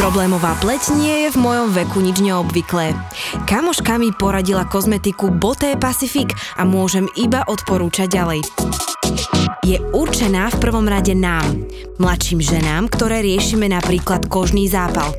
Problémová pleť nie je v mojom veku nič neobvyklé. Kamoška mi poradila kozmetiku Boté Pacific a môžem iba odporúčať ďalej. Je určená v prvom rade nám, mladším ženám, ktoré riešime napríklad kožný zápal,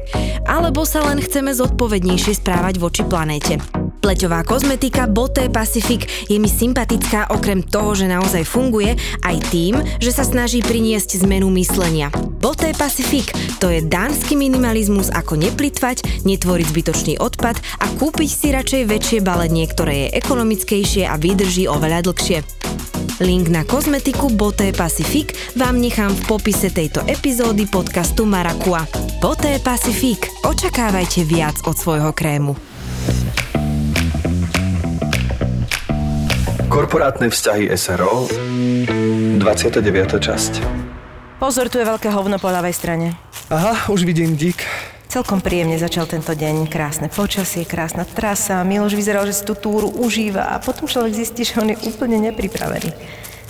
alebo sa len chceme zodpovednejšie správať voči planéte. Pleťová kozmetika Boté Pacific je mi sympatická okrem toho, že naozaj funguje, aj tým, že sa snaží priniesť zmenu myslenia. Boté Pacific to je dánsky minimalizmus ako neplitvať, netvoriť zbytočný odpad a kúpiť si radšej väčšie balenie, ktoré je ekonomickejšie a vydrží oveľa dlhšie. Link na kozmetiku Boté Pacific vám nechám v popise tejto epizódy podcastu Marakua. Boté Pacific. Očakávajte viac od svojho krému. Korporátne vzťahy SRO 29. časť Pozor, tu je veľké hovno po ľavej strane. Aha, už vidím dík. Celkom príjemne začal tento deň. Krásne počasie, krásna trasa. Miloš vyzeral, že si tú túru užíva a potom človek zistí, že on je úplne nepripravený.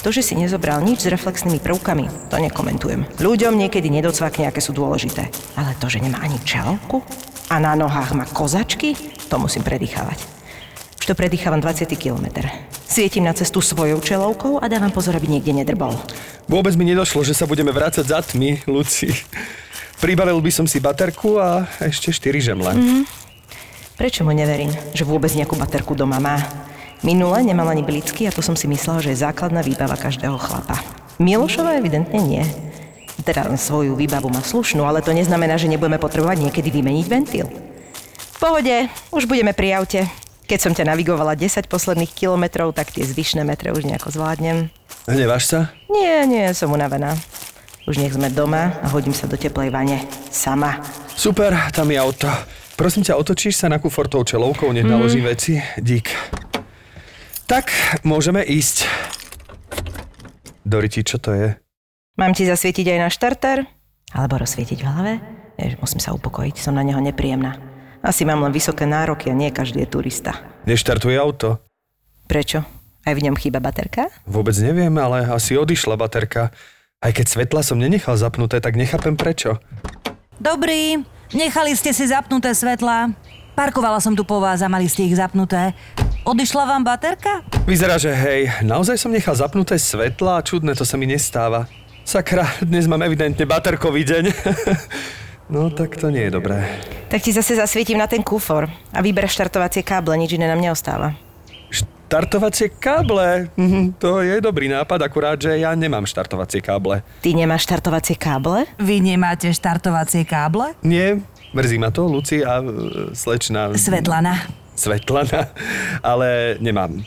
To, že si nezobral nič s reflexnými prvkami, to nekomentujem. Ľuďom niekedy nedocvakne, aké sú dôležité. Ale to, že nemá ani čelku a na nohách má kozačky, to musím predýchávať. Už to predýchávam 20. kilometr. Svietím na cestu svojou čelovkou a dávam pozor, aby niekde nedrbol. Vôbec mi nedošlo, že sa budeme vrácať za tmy, Luci. Pribalil by som si baterku a ešte 4 žemle. Mm-hmm. Prečo mu neverím, že vôbec nejakú baterku doma má? Minule nemal ani blicky a to som si myslela, že je základná výbava každého chlapa. Milošova evidentne nie. Teda svoju výbavu má slušnú, ale to neznamená, že nebudeme potrebovať niekedy vymeniť ventil. V pohode, už budeme pri aute. Keď som ťa navigovala 10 posledných kilometrov, tak tie zvyšné metre už nejako zvládnem. Hneváš sa? Nie, nie, som unavená. Už nech sme doma a hodím sa do teplej vane. Sama. Super, tam je auto. Prosím ťa, otočíš sa na kufor tou čelovkou, nech naložím mm. veci. Dík. Tak, môžeme ísť. Doriti, čo to je? Mám ti zasvietiť aj na štarter? Alebo rozsvietiť v hlave? Jež, musím sa upokojiť, som na neho nepríjemná. Asi mám len vysoké nároky a nie každý je turista. Neštartuje auto? Prečo? Aj v ňom chýba baterka? Vôbec neviem, ale asi odišla baterka. Aj keď svetla som nenechal zapnuté, tak nechápem prečo. Dobrý, nechali ste si zapnuté svetla. Parkovala som tu po vás a mali ste ich zapnuté. Odišla vám baterka? Vyzerá, že hej, naozaj som nechal zapnuté svetla a čudné to sa mi nestáva. Sakra, dnes mám evidentne baterkový deň. No tak to nie je dobré. Tak ti zase zasvietím na ten kufor a vyber štartovacie káble, nič iné nám neostáva. Štartovacie káble? Mhm, to je dobrý nápad, akurát, že ja nemám štartovacie káble. Ty nemáš štartovacie káble? Vy nemáte štartovacie káble? Nie, mrzí ma to, Luci a e, slečna... Svetlana. Svetlana, ale nemám.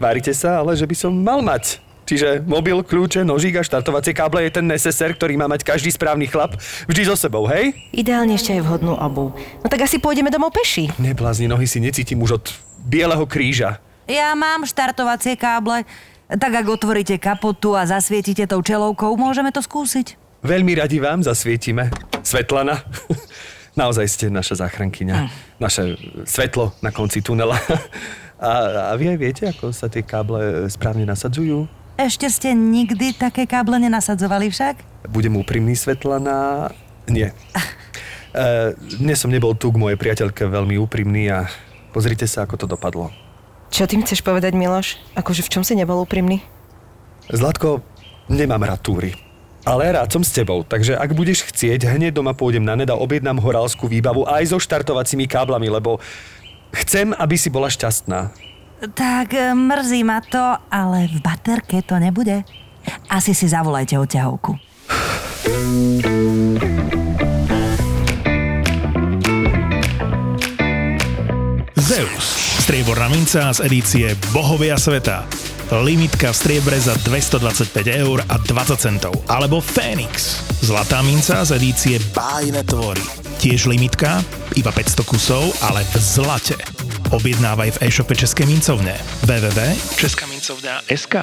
Várite sa, ale že by som mal mať. Čiže mobil, kľúče, nožík a štartovacie káble je ten neseser, ktorý má mať každý správny chlap vždy so sebou, hej? Ideálne ešte aj vhodnú obu. No tak asi pôjdeme domov peši. Neblázni, nohy si necítim už od bieleho kríža. Ja mám štartovacie káble. Tak ak otvoríte kapotu a zasvietite tou čelovkou, môžeme to skúsiť. Veľmi radi vám zasvietime. Svetlana. Naozaj ste naša záchrankyňa. Hm. Naše svetlo na konci tunela. A, a vy aj viete, ako sa tie káble správne nasadzujú? Ešte ste nikdy také káble nenasadzovali však? Budem úprimný, Svetlana. Nie. Uh, dnes som nebol tu k mojej priateľke veľmi úprimný a pozrite sa, ako to dopadlo. Čo tým chceš povedať, Miloš? Akože v čom si nebol úprimný? Zlatko, nemám rád túry. Ale rád som s tebou, takže ak budeš chcieť, hneď doma pôjdem na ned a objednám horálskú výbavu aj so štartovacími káblami, lebo chcem, aby si bola šťastná. Tak e, mrzí ma to, ale v baterke to nebude. Asi si zavolajte odťahovku. Zeus. Strieborná minca z edície Bohovia sveta. Limitka v striebre za 225 eur a 20 centov. Alebo Fénix. Zlatá minca z edície Bájne tvory. Tiež limitka, iba 500 kusov, ale v zlate. Objednávaj v e-shope České mincovne www.českamincovňa.sk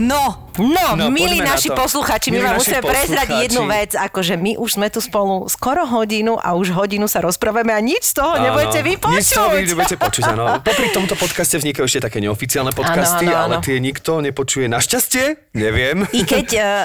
No, No, No, milí naši posluchači, my vám musíme prezradiť poslucháči. jednu vec, akože my už sme tu spolu skoro hodinu a už hodinu sa rozprávame a nič z toho nebudete vy Nič z toho vy počuť. nebudete počuť, áno. Popri tomto podcaste vznikajú ešte také neoficiálne podcasty, Áno, áno, ale áno. tie nikto nepočuje. Našťastie, neviem. I keď uh, uh,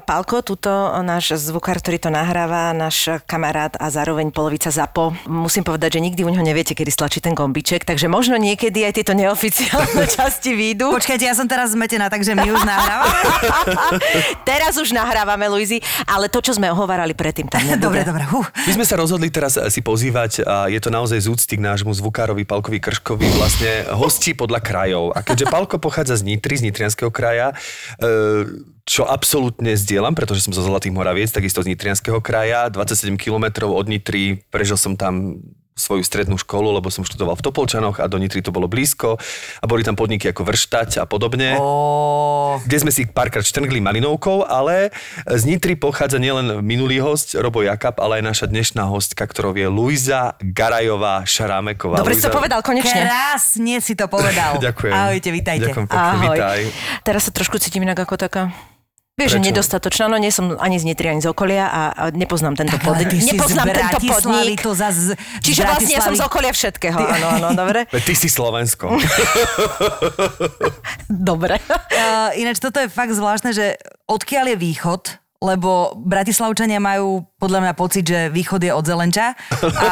Pálko, tuto náš zvukár, ktorý to nahráva, náš kamarát a zároveň polovica ZAPO, musím povedať, že nikdy u neho neviete, kedy stlačí ten gombiček, takže možno niekedy aj tieto neoficiálne časti výjdu. Počkajte, ja som teraz zmetená, takže my už nahrávame. Teraz už nahrávame, Luizi, ale to, čo sme ohovárali predtým, tam nebude. dobre, dobre. Huh. My sme sa rozhodli teraz si pozývať a je to naozaj z úcty k nášmu zvukárovi Palkovi Krškovi vlastne hostí podľa krajov. A keďže Palko pochádza z Nitry, z Nitrianského kraja, e, čo absolútne zdieľam, pretože som zo Zlatých Moraviec, takisto z Nitrianského kraja, 27 kilometrov od Nitry, prežil som tam svoju strednú školu, lebo som študoval v Topolčanoch a do Nitry to bolo blízko a boli tam podniky ako Vrštať a podobne. Ó, kde sme si párkrát štrngli malinovkou, ale z Nitry pochádza nielen minulý host Robo Jakab, ale aj naša dnešná hostka, ktorou je Luisa Garajová Šarámeková. Dobre si to Luisa- povedal konečne. krásne si to povedal. Ďakujem. Ahojte, vítajte. Ďakujem pekne, vítaj. Teraz sa trošku cítim inak ako taká... Vieš, že Prečo? nedostatočná, no nie som ani z Nitry, ani z okolia a, a nepoznám tento Tak, podnik. ty Nepoznám z tento podnik. to z Čiže vlastne ja som z okolia všetkého, áno, áno, dobre? Ty si Slovensko. Dobre. Uh, ináč toto je fakt zvláštne, že odkiaľ je východ, lebo Bratislavčania majú podľa mňa pocit, že východ je od Zelenča a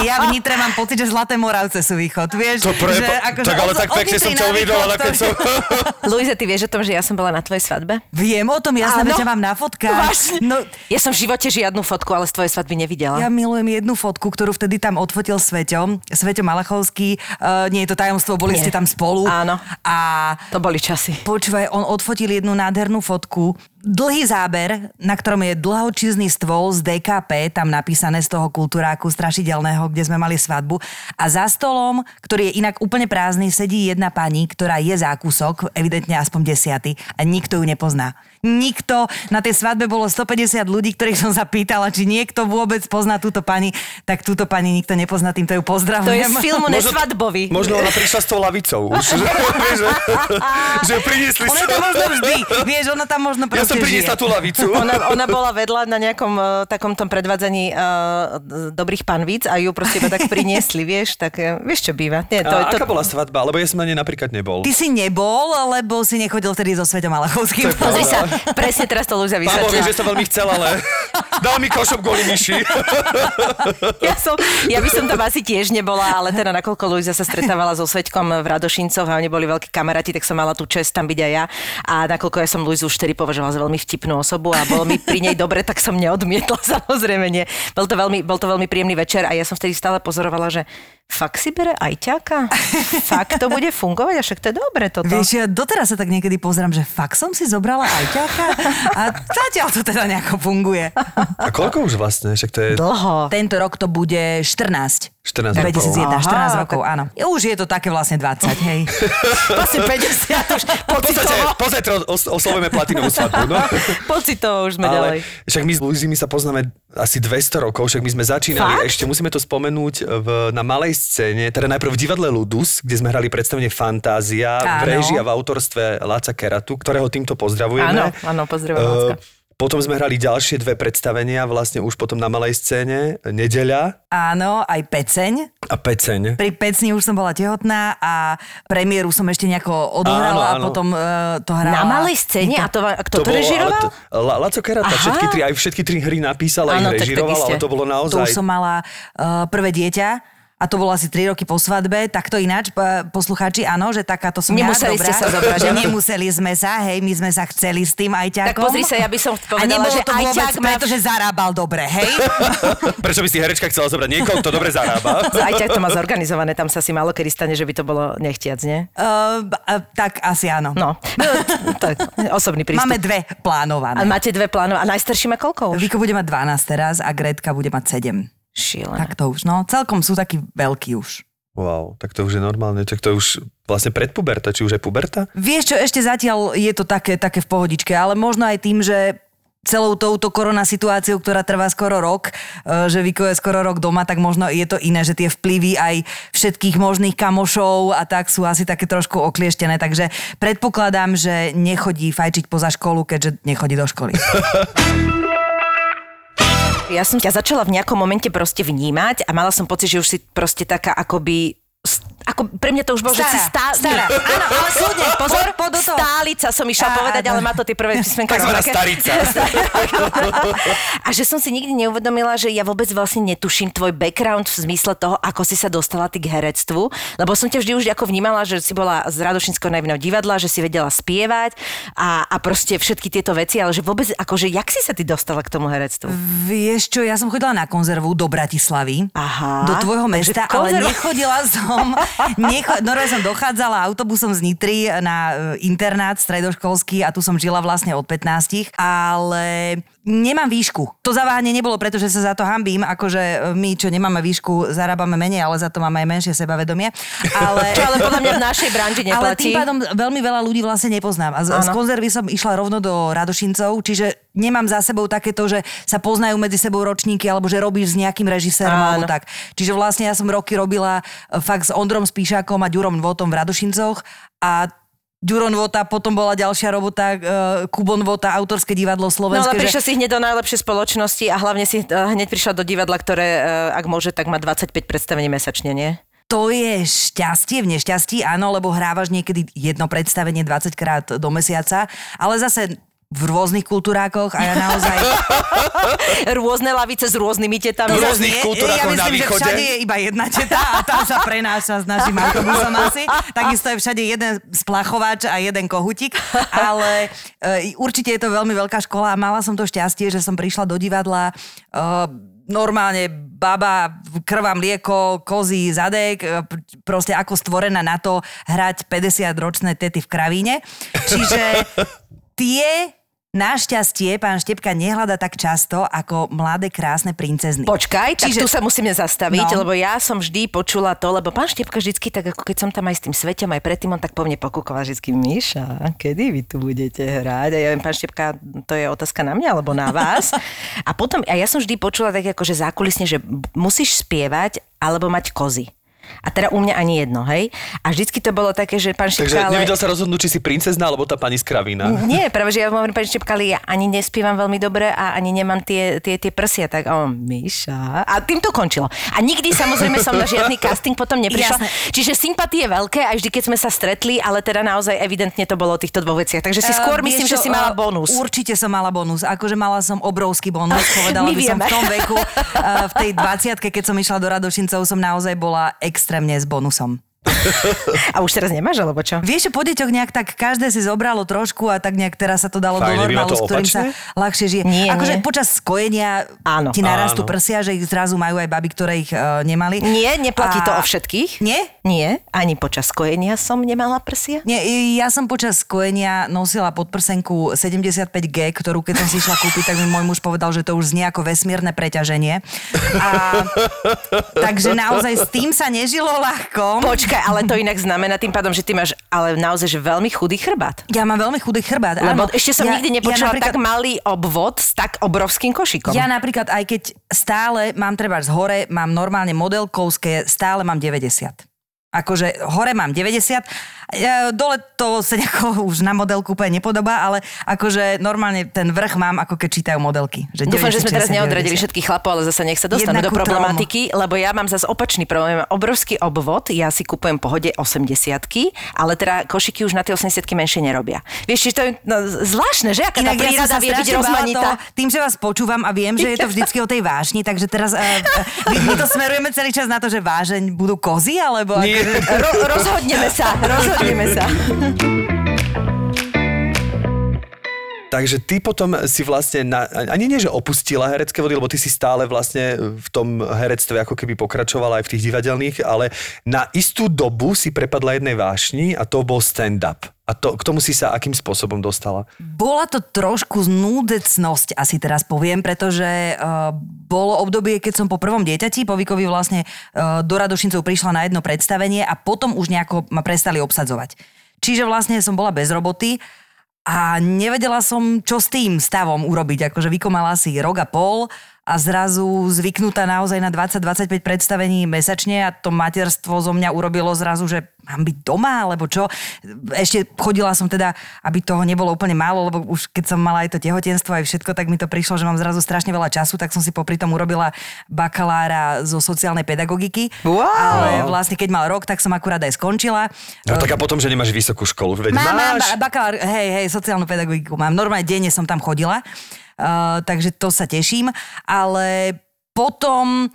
ja v Nitre mám pocit, že Zlaté Moravce sú východ, vieš? To pre... že akože tak ale od- tak pekne som ťa uvidel, ale keď som... Luisa, ty vieš o tom, že ja som bola na tvojej svadbe? Viem o tom, Áno. veď ťa mám na fotkách. Vážne? No, Ja som v živote žiadnu fotku, ale z tvojej svadby nevidela. ja milujem jednu fotku, ktorú vtedy tam odfotil Sveťo. Sveťo Malachovský, uh, nie je to tajomstvo, boli Nie. ste tam spolu. Áno. A To boli časy. Počúvaj, on odfotil jednu nádhernú fotku, dlhý záber, na ktorom je dlhočízny stôl z DKP, tam napísané z toho kultúráku strašidelného, kde sme mali svadbu. A za stolom, ktorý je inak úplne prázdny, sedí jedna pani, ktorá je zákusok, evidentne aspoň desiaty, a nikto ju nepozná. Nikto, na tej svadbe bolo 150 ľudí, ktorých som sa pýtala, či niekto vôbec pozná túto pani, tak túto pani nikto nepozná, týmto ju To je pozdravujem. z filmu Nesvadbový. Možno ona prišla s tou lavicou už. Že, že, že priniesli Ona tam možno vždy, vieš, ona tam možno Ja proste som priniesla tú lavicu. Ona, ona bola vedľa na nejakom uh, takom tom predvádzaní uh, dobrých panvíc a ju proste iba tak priniesli, vieš, tak uh, vieš čo býva. Nie, to, A to, aká bola svadba? Lebo ja som na nej napríklad nebol. Ty si nebol, lebo si nechodil vtedy so Svetom Malachovským. Pozri sa, presne teraz to vie, vysvetlila. že som veľmi chcel, ale dal mi košop kvôli myši. Ja, som, ja by som tam asi tiež nebola, ale teda nakoľko Luisa sa stretávala so Sveťkom v Radošincoch a oni boli veľkí kamaráti, tak som mala tú čest tam byť aj ja. A nakoľko ja som Luizu už vtedy považovala za veľmi vtipnú osobu a bolo mi pri nej dobre, tak som neodmietla samozrejme nie. Bol to veľmi, bol to veľmi príjemný večer a ja som vtedy stále pozorovala, že fakt si bere ajťáka? Fakt to bude fungovať? A však to je dobre toto. Vieš, ja doteraz sa tak niekedy pozerám, že fakt som si zobrala ajťáka a zatiaľ to teda nejako funguje. A koľko už vlastne? Však to je Dlho. Tento rok to bude 14. 14 rokov. 2001, Aha, 14 rokov, áno. Už je to také vlastne 20, hej. Vlastne 50 už V podstate, pocitovo. os- oslovujeme platinovú svadbu. No. Pocitovo už sme ďalej. Ale však my s Luizí my sa poznáme asi 200 rokov, však my sme začínali, Fakt? ešte musíme to spomenúť v, na malej scéne, teda najprv v divadle Ludus, kde sme hrali predstavenie Fantázia v Áno. režii a v autorstve Láca Keratu, ktorého týmto Áno, pozdravujeme. áno, pozdravujem, Lácka. Eh, potom sme hrali ďalšie dve predstavenia, vlastne už potom na malej scéne, Nedeľa Áno, aj peceň. a Peceň. Pri pecni už som bola tehotná a premiéru som ešte nejako odohrala Áno, áno. a potom uh, to hrala. Na malej scéne? A to, a kto to, bolo, režiroval? to, La, Laco Kerata, Aha. všetky tri, aj všetky tri hry napísal a Áno, tak režiroval, ale to bolo To naozaj... už som mala uh, prvé dieťa a to bolo asi 3 roky po svadbe, tak to ináč, poslucháči, áno, že takáto som Nemuseli ja, ste dobrá, sa zobrať, že nemuseli sme sa, hej, my sme sa chceli s tým Tak ajťakom. pozri sa, ja by som a povedala, že to vôbec má... preto, že zarábal dobre, hej? Prečo by si herečka chcela zobrať niekoho, kto dobre zarába? Ajťák to má zorganizované, tam sa si málo kedy stane, že by to bolo nechtiac, nie? Uh, uh, tak asi áno. No, to je osobný prístup. Máme dve A plánované. máte dve plánov. A najstarší má koľko už? Viko bude mať 12 teraz a Gretka bude mať 7. Šílené. Tak to už, no, celkom sú takí veľkí už. Wow, tak to už je normálne, tak to je už vlastne predpuberta, či už aj puberta? Vieš čo, ešte zatiaľ je to také, také v pohodičke, ale možno aj tým, že celou touto korona situáciou, ktorá trvá skoro rok, e, že Viko je skoro rok doma, tak možno je to iné, že tie vplyvy aj všetkých možných kamošov a tak sú asi také trošku oklieštené, takže predpokladám, že nechodí fajčiť poza školu, keďže nechodí do školy. Ja som ťa začala v nejakom momente proste vnímať a mala som pocit, že už si proste taká akoby ako pre mňa to už bolo, Stará, že si stá... stará. Áno, ale súdne, pozor, Po- po do toho. stálica som išla Á, povedať, áno. ale má to tie prvé písmenka. Takzvaná starica. A že som si nikdy neuvedomila, že ja vôbec vlastne netuším tvoj background v zmysle toho, ako si sa dostala ty k herectvu, lebo som ťa vždy už ako vnímala, že si bola z Radošinského najvinného divadla, že si vedela spievať a, a proste všetky tieto veci, ale že vôbec, akože, jak si sa ty dostala k tomu herectvu? Vieš čo, ja som chodila na konzervu do Bratislavy. Aha, Do tvojho mesta, ale nechodila som, necho, normálne som dochádzala autobusom z Nitry na e, internát stredoškolský a tu som žila vlastne od 15, ale nemám výšku. To zaváhanie nebolo preto, že sa za to hambím, akože e, my, čo nemáme výšku, zarábame menej, ale za to máme aj menšie sebavedomie. Ale... Čo ale podľa mňa v našej branži Ale neplatí. tým pádom veľmi veľa ľudí vlastne nepoznám. A z, z konzervy som išla rovno do Radošincov, čiže nemám za sebou takéto, že sa poznajú medzi sebou ročníky, alebo že robíš s nejakým režisérom, Áno. alebo tak. Čiže vlastne ja som roky robila e, fakt s Ondrom Spíšakom a Ďurom Votom v Radošincoch a Ďuro Vota, potom bola ďalšia robota, uh, Kubon Vota, autorské divadlo No slovenské. ale prišla že... si hneď do najlepšej spoločnosti a hlavne si eh, hneď prišla do divadla, ktoré, eh, ak môže, tak má 25 predstavení mesačne, nie? To je šťastie v nešťastí, áno, lebo hrávaš niekedy jedno predstavenie 20 krát do mesiaca, ale zase v rôznych kultúrákoch a ja naozaj... Rôzne lavice s rôznymi tetami. V rôznych nie. kultúrach ja na myslím, že východe. všade je iba jedna teta a tá sa prenáša s našim autobusom asi. Takisto je všade jeden splachovač a jeden kohutík. Ale e, určite je to veľmi veľká škola a mala som to šťastie, že som prišla do divadla e, normálne baba, krva mlieko, kozy, zadek, e, pr- proste ako stvorená na to hrať 50-ročné tety v kravíne. Čiže tie Našťastie pán Štepka nehľada tak často ako mladé krásne princezny. Počkaj, tak Čiže- tu sa musíme zastaviť, No. lebo ja som vždy počula to, lebo pán Štepka vždycky, tak ako keď som tam aj s tým svetom, aj predtým, on tak po mne pokúkoval vždycky, Míša, kedy vy tu budete hrať? A ja viem, pán Štepka, to je otázka na mňa, alebo na vás. A potom, a ja som vždy počula tak akože zákulisne, že musíš spievať alebo mať kozy. A teda u mňa ani jedno, hej? A vždycky to bolo také, že pán Takže Štepka, ale... nevedel sa rozhodnúť, či si princezna, alebo tá pani z Kravína. Nie, práve, že ja hovorím, pani ale ja ani nespievam veľmi dobre a ani nemám tie, tie, tie prsia, tak on, Míša. A tým to končilo. A nikdy samozrejme som na žiadny casting potom neprišla. Čiže sympatie veľké, aj vždy, keď sme sa stretli, ale teda naozaj evidentne to bolo o týchto dvoch veciach. Takže si Eh, skôr myslím, že čo, si mala eh, bonus. Určite som mala bonus. Akože mala som obrovský bonus. Povedala by som v tom veku. eh, v tej 20 keď som išla do Radošincov, som naozaj bola extrémne s bonusom. A už teraz nemáš, alebo čo? Vieš, že po deťoch nejak tak každé si zobralo trošku a tak nejak teraz sa to dalo Fajn, do normálu, to s ktorým sa opačne? ľahšie žije. Nie, akože nie. počas skojenia Áno. ti narastú Áno. prsia, že ich zrazu majú aj baby, ktoré ich uh, nemali. Nie, neplatí to A- o všetkých. Nie? Nie, ani počas kojenia som nemala prsia. Nie, ja som počas skojenia nosila podprsenku 75G, ktorú keď som si išla kúpiť, tak mi môj muž povedal, že to už znie ako vesmírne preťaženie. A, takže naozaj s tým sa nežilo ľahko. Počkaj, ale to inak znamená tým pádom, že ty máš ale naozaj že veľmi chudý chrbát. Ja mám veľmi chudý chrbát. Lebo áno. ešte som ja, nikdy nepočula ja tak malý obvod s tak obrovským košikom. Ja napríklad, aj keď stále mám treba z hore, mám normálne modelkovské, stále mám 90. Akože hore mám 90, ja, dole to sa nejako už na modelku úplne nepodobá, ale akože normálne ten vrch mám, ako keď čítajú modelky. Že Dúfam, že sme 90, teraz 60, neodradili 90. všetkých chlapov, ale zase nech sa dostaneme Jedna do problematiky, lebo ja mám zase opačný problém. Mám Obrovský obvod, ja si kupujem pohode 80 ale teda košiky už na tie 80 menšie nerobia. Vieš, to je no, zvláštne, že? Aká tá Inak som príroda vie byť rozmanitá. tým, že vás počúvam a viem, že je to vždycky o tej vášni, takže teraz uh, my, to smerujeme celý čas na to, že vážeň budú kozy, alebo... Nie. Akože, Ro- rozhodneme sa, rozhodneme sa. Takže ty potom si vlastne, na, ani nie, že opustila herecké vody, lebo ty si stále vlastne v tom herectve ako keby pokračovala aj v tých divadelných, ale na istú dobu si prepadla jednej vášni a to bol stand-up. A to, k tomu si sa akým spôsobom dostala? Bola to trošku znúdecnosť, asi teraz poviem, pretože uh, bolo obdobie, keď som po prvom dieťati, po Vikovi vlastne uh, do Radošincov prišla na jedno predstavenie a potom už nejako ma prestali obsadzovať. Čiže vlastne som bola bez roboty a nevedela som, čo s tým stavom urobiť. Akože vykomala si rok a pol a zrazu zvyknutá naozaj na 20-25 predstavení mesačne a to materstvo zo mňa urobilo zrazu, že mám byť doma, alebo čo. Ešte chodila som teda, aby toho nebolo úplne málo, lebo už keď som mala aj to tehotenstvo aj všetko, tak mi to prišlo, že mám zrazu strašne veľa času, tak som si popri tom urobila bakalára zo sociálnej pedagogiky. Wow. Ale vlastne keď mal rok, tak som akurát aj skončila. No tak a potom, že nemáš vysokú školu. Veď Mám, mám máš. ba- bakalár, hej, hej, sociálnu pedagogiku mám. Normálne denne som tam chodila, uh, takže to sa teším. Ale potom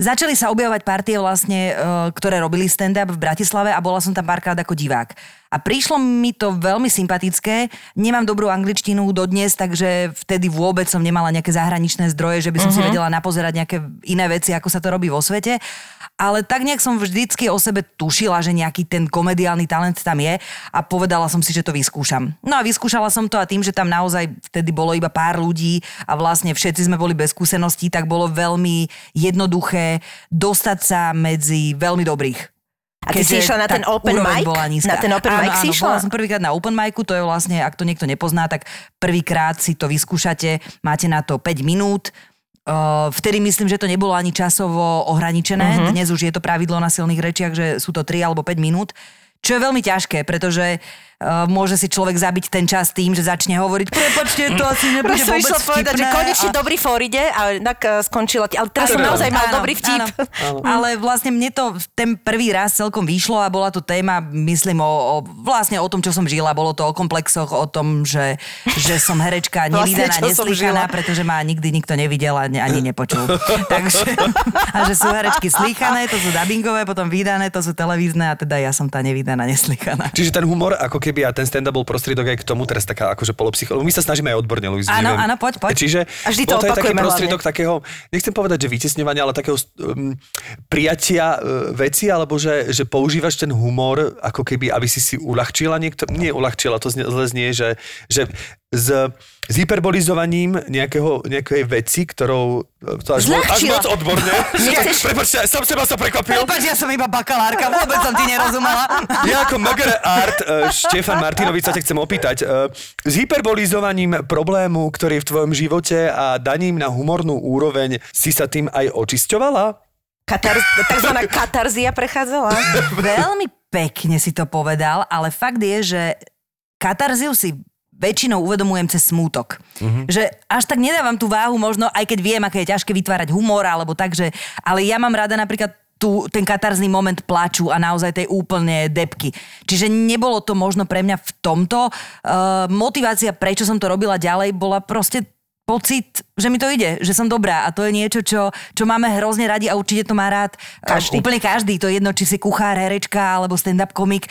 začali sa objavovať partie vlastne, uh, ktoré robili stand-up v Bratislave a bola som tam párkrát ako divák. A prišlo mi to veľmi sympatické. Nemám dobrú angličtinu dodnes, takže vtedy vôbec som nemala nejaké zahraničné zdroje, že by som uh-huh. si vedela napozerať nejaké iné veci, ako sa to robí vo svete. Ale tak nejak som vždycky o sebe tušila, že nejaký ten komediálny talent tam je a povedala som si, že to vyskúšam. No a vyskúšala som to a tým, že tam naozaj vtedy bolo iba pár ľudí a vlastne všetci sme boli bez skúseností, tak bolo veľmi jednoduché dostať sa medzi veľmi dobrých. A ty si išla na ten open mic? Na ten open áno, mic si áno, išla? bola som prvýkrát na open micu, to je vlastne, ak to niekto nepozná, tak prvýkrát si to vyskúšate, máte na to 5 minút, vtedy myslím, že to nebolo ani časovo ohraničené. Uh-huh. Dnes už je to pravidlo na silných rečiach, že sú to 3 alebo 5 minút. Čo je veľmi ťažké, pretože uh, môže si človek zabiť ten čas tým, že začne hovoriť, prepačte, to asi nebude Proste som vôbec išla povedať, že vtipné." konečne A- dobrý for ide a tak uh, skončila. Ale teraz som Áno, naozaj mal Áno, dobrý vtip. áno. Ale vlastne mne to ten prvý raz celkom vyšlo a bola to téma, myslím, o, o, vlastne o tom, čo som žila. Bolo to o komplexoch, o tom, že, že som herečka Vlastne, nevydaná, som neslýchaná, pretože ma nikdy nikto nevidel a ne- ani nepočul. Takže, a že sú herečky slýchané, to sú dubbingové, potom vydané, to sú televízne a teda ja som tá nevydaná, neslýchaná. Čiže ten humor, ako keby a ten stand-up bol prostriedok aj k tomu, teraz taká akože polopsycholog. My sa snažíme aj odborne, Luis. Áno, áno, poď, poď. Čiže A vždy to to aj taký prostriedok takého, nechcem povedať, že vytesňovania, ale takého um, prijatia uh, veci, alebo že, že používaš ten humor, ako keby, aby si si uľahčila niekto, nie uľahčila, to zle znie, že, že s, s hyperbolizovaním nejakého, nejakej veci, ktorou... To až, mo- až moc odborne. Nechceš- Prepačte, som seba sa prekvapil. Prepač, ja som iba bakalárka, vôbec som ti nerozumela. Ja ako Mugger Art, uh, Štefan Martinovič, sa ťa chcem opýtať. Uh, s hyperbolizovaním problému, ktorý je v tvojom živote a daním na humornú úroveň, si sa tým aj očisťovala? Katar, takzvaná katarzia prechádzala. Veľmi pekne si to povedal, ale fakt je, že katarziu si väčšinou uvedomujem cez smútok. Mm-hmm. Že až tak nedávam tú váhu možno, aj keď viem, aké je ťažké vytvárať humor, alebo tak, že, ale ja mám rada napríklad tu, ten katarzný moment plaču a naozaj tej úplne depky. Čiže nebolo to možno pre mňa v tomto. Uh, motivácia, prečo som to robila ďalej, bola proste pocit, že mi to ide, že som dobrá a to je niečo, čo, čo máme hrozne radi a určite to má rád uh, Každý. úplne každý. To je jedno, či si kuchár, herečka alebo stand-up komik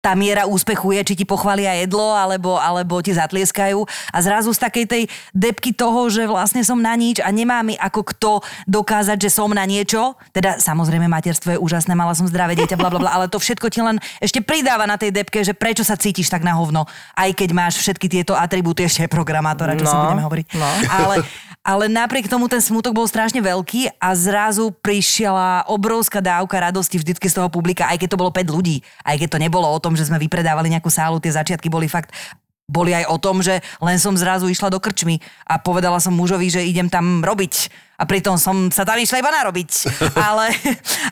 tá miera úspechu je, či ti pochvália jedlo, alebo, alebo ti zatlieskajú. A zrazu z takej tej depky toho, že vlastne som na nič a nemá mi ako kto dokázať, že som na niečo. Teda samozrejme materstvo je úžasné, mala som zdravé dieťa, bla, bla, bla, ale to všetko ti len ešte pridáva na tej depke, že prečo sa cítiš tak na hovno, aj keď máš všetky tieto atribúty, ešte aj programátora, čo si No, budeme hovoriť. no. Ale, ale napriek tomu ten smutok bol strašne veľký a zrazu prišla obrovská dávka radosti vždycky z toho publika, aj keď to bolo 5 ľudí, aj keď to nebolo o tom, že sme vypredávali nejakú sálu, tie začiatky boli fakt boli aj o tom, že len som zrazu išla do krčmy a povedala som mužovi, že idem tam robiť. A pritom som sa tam išla iba narobiť. Ale,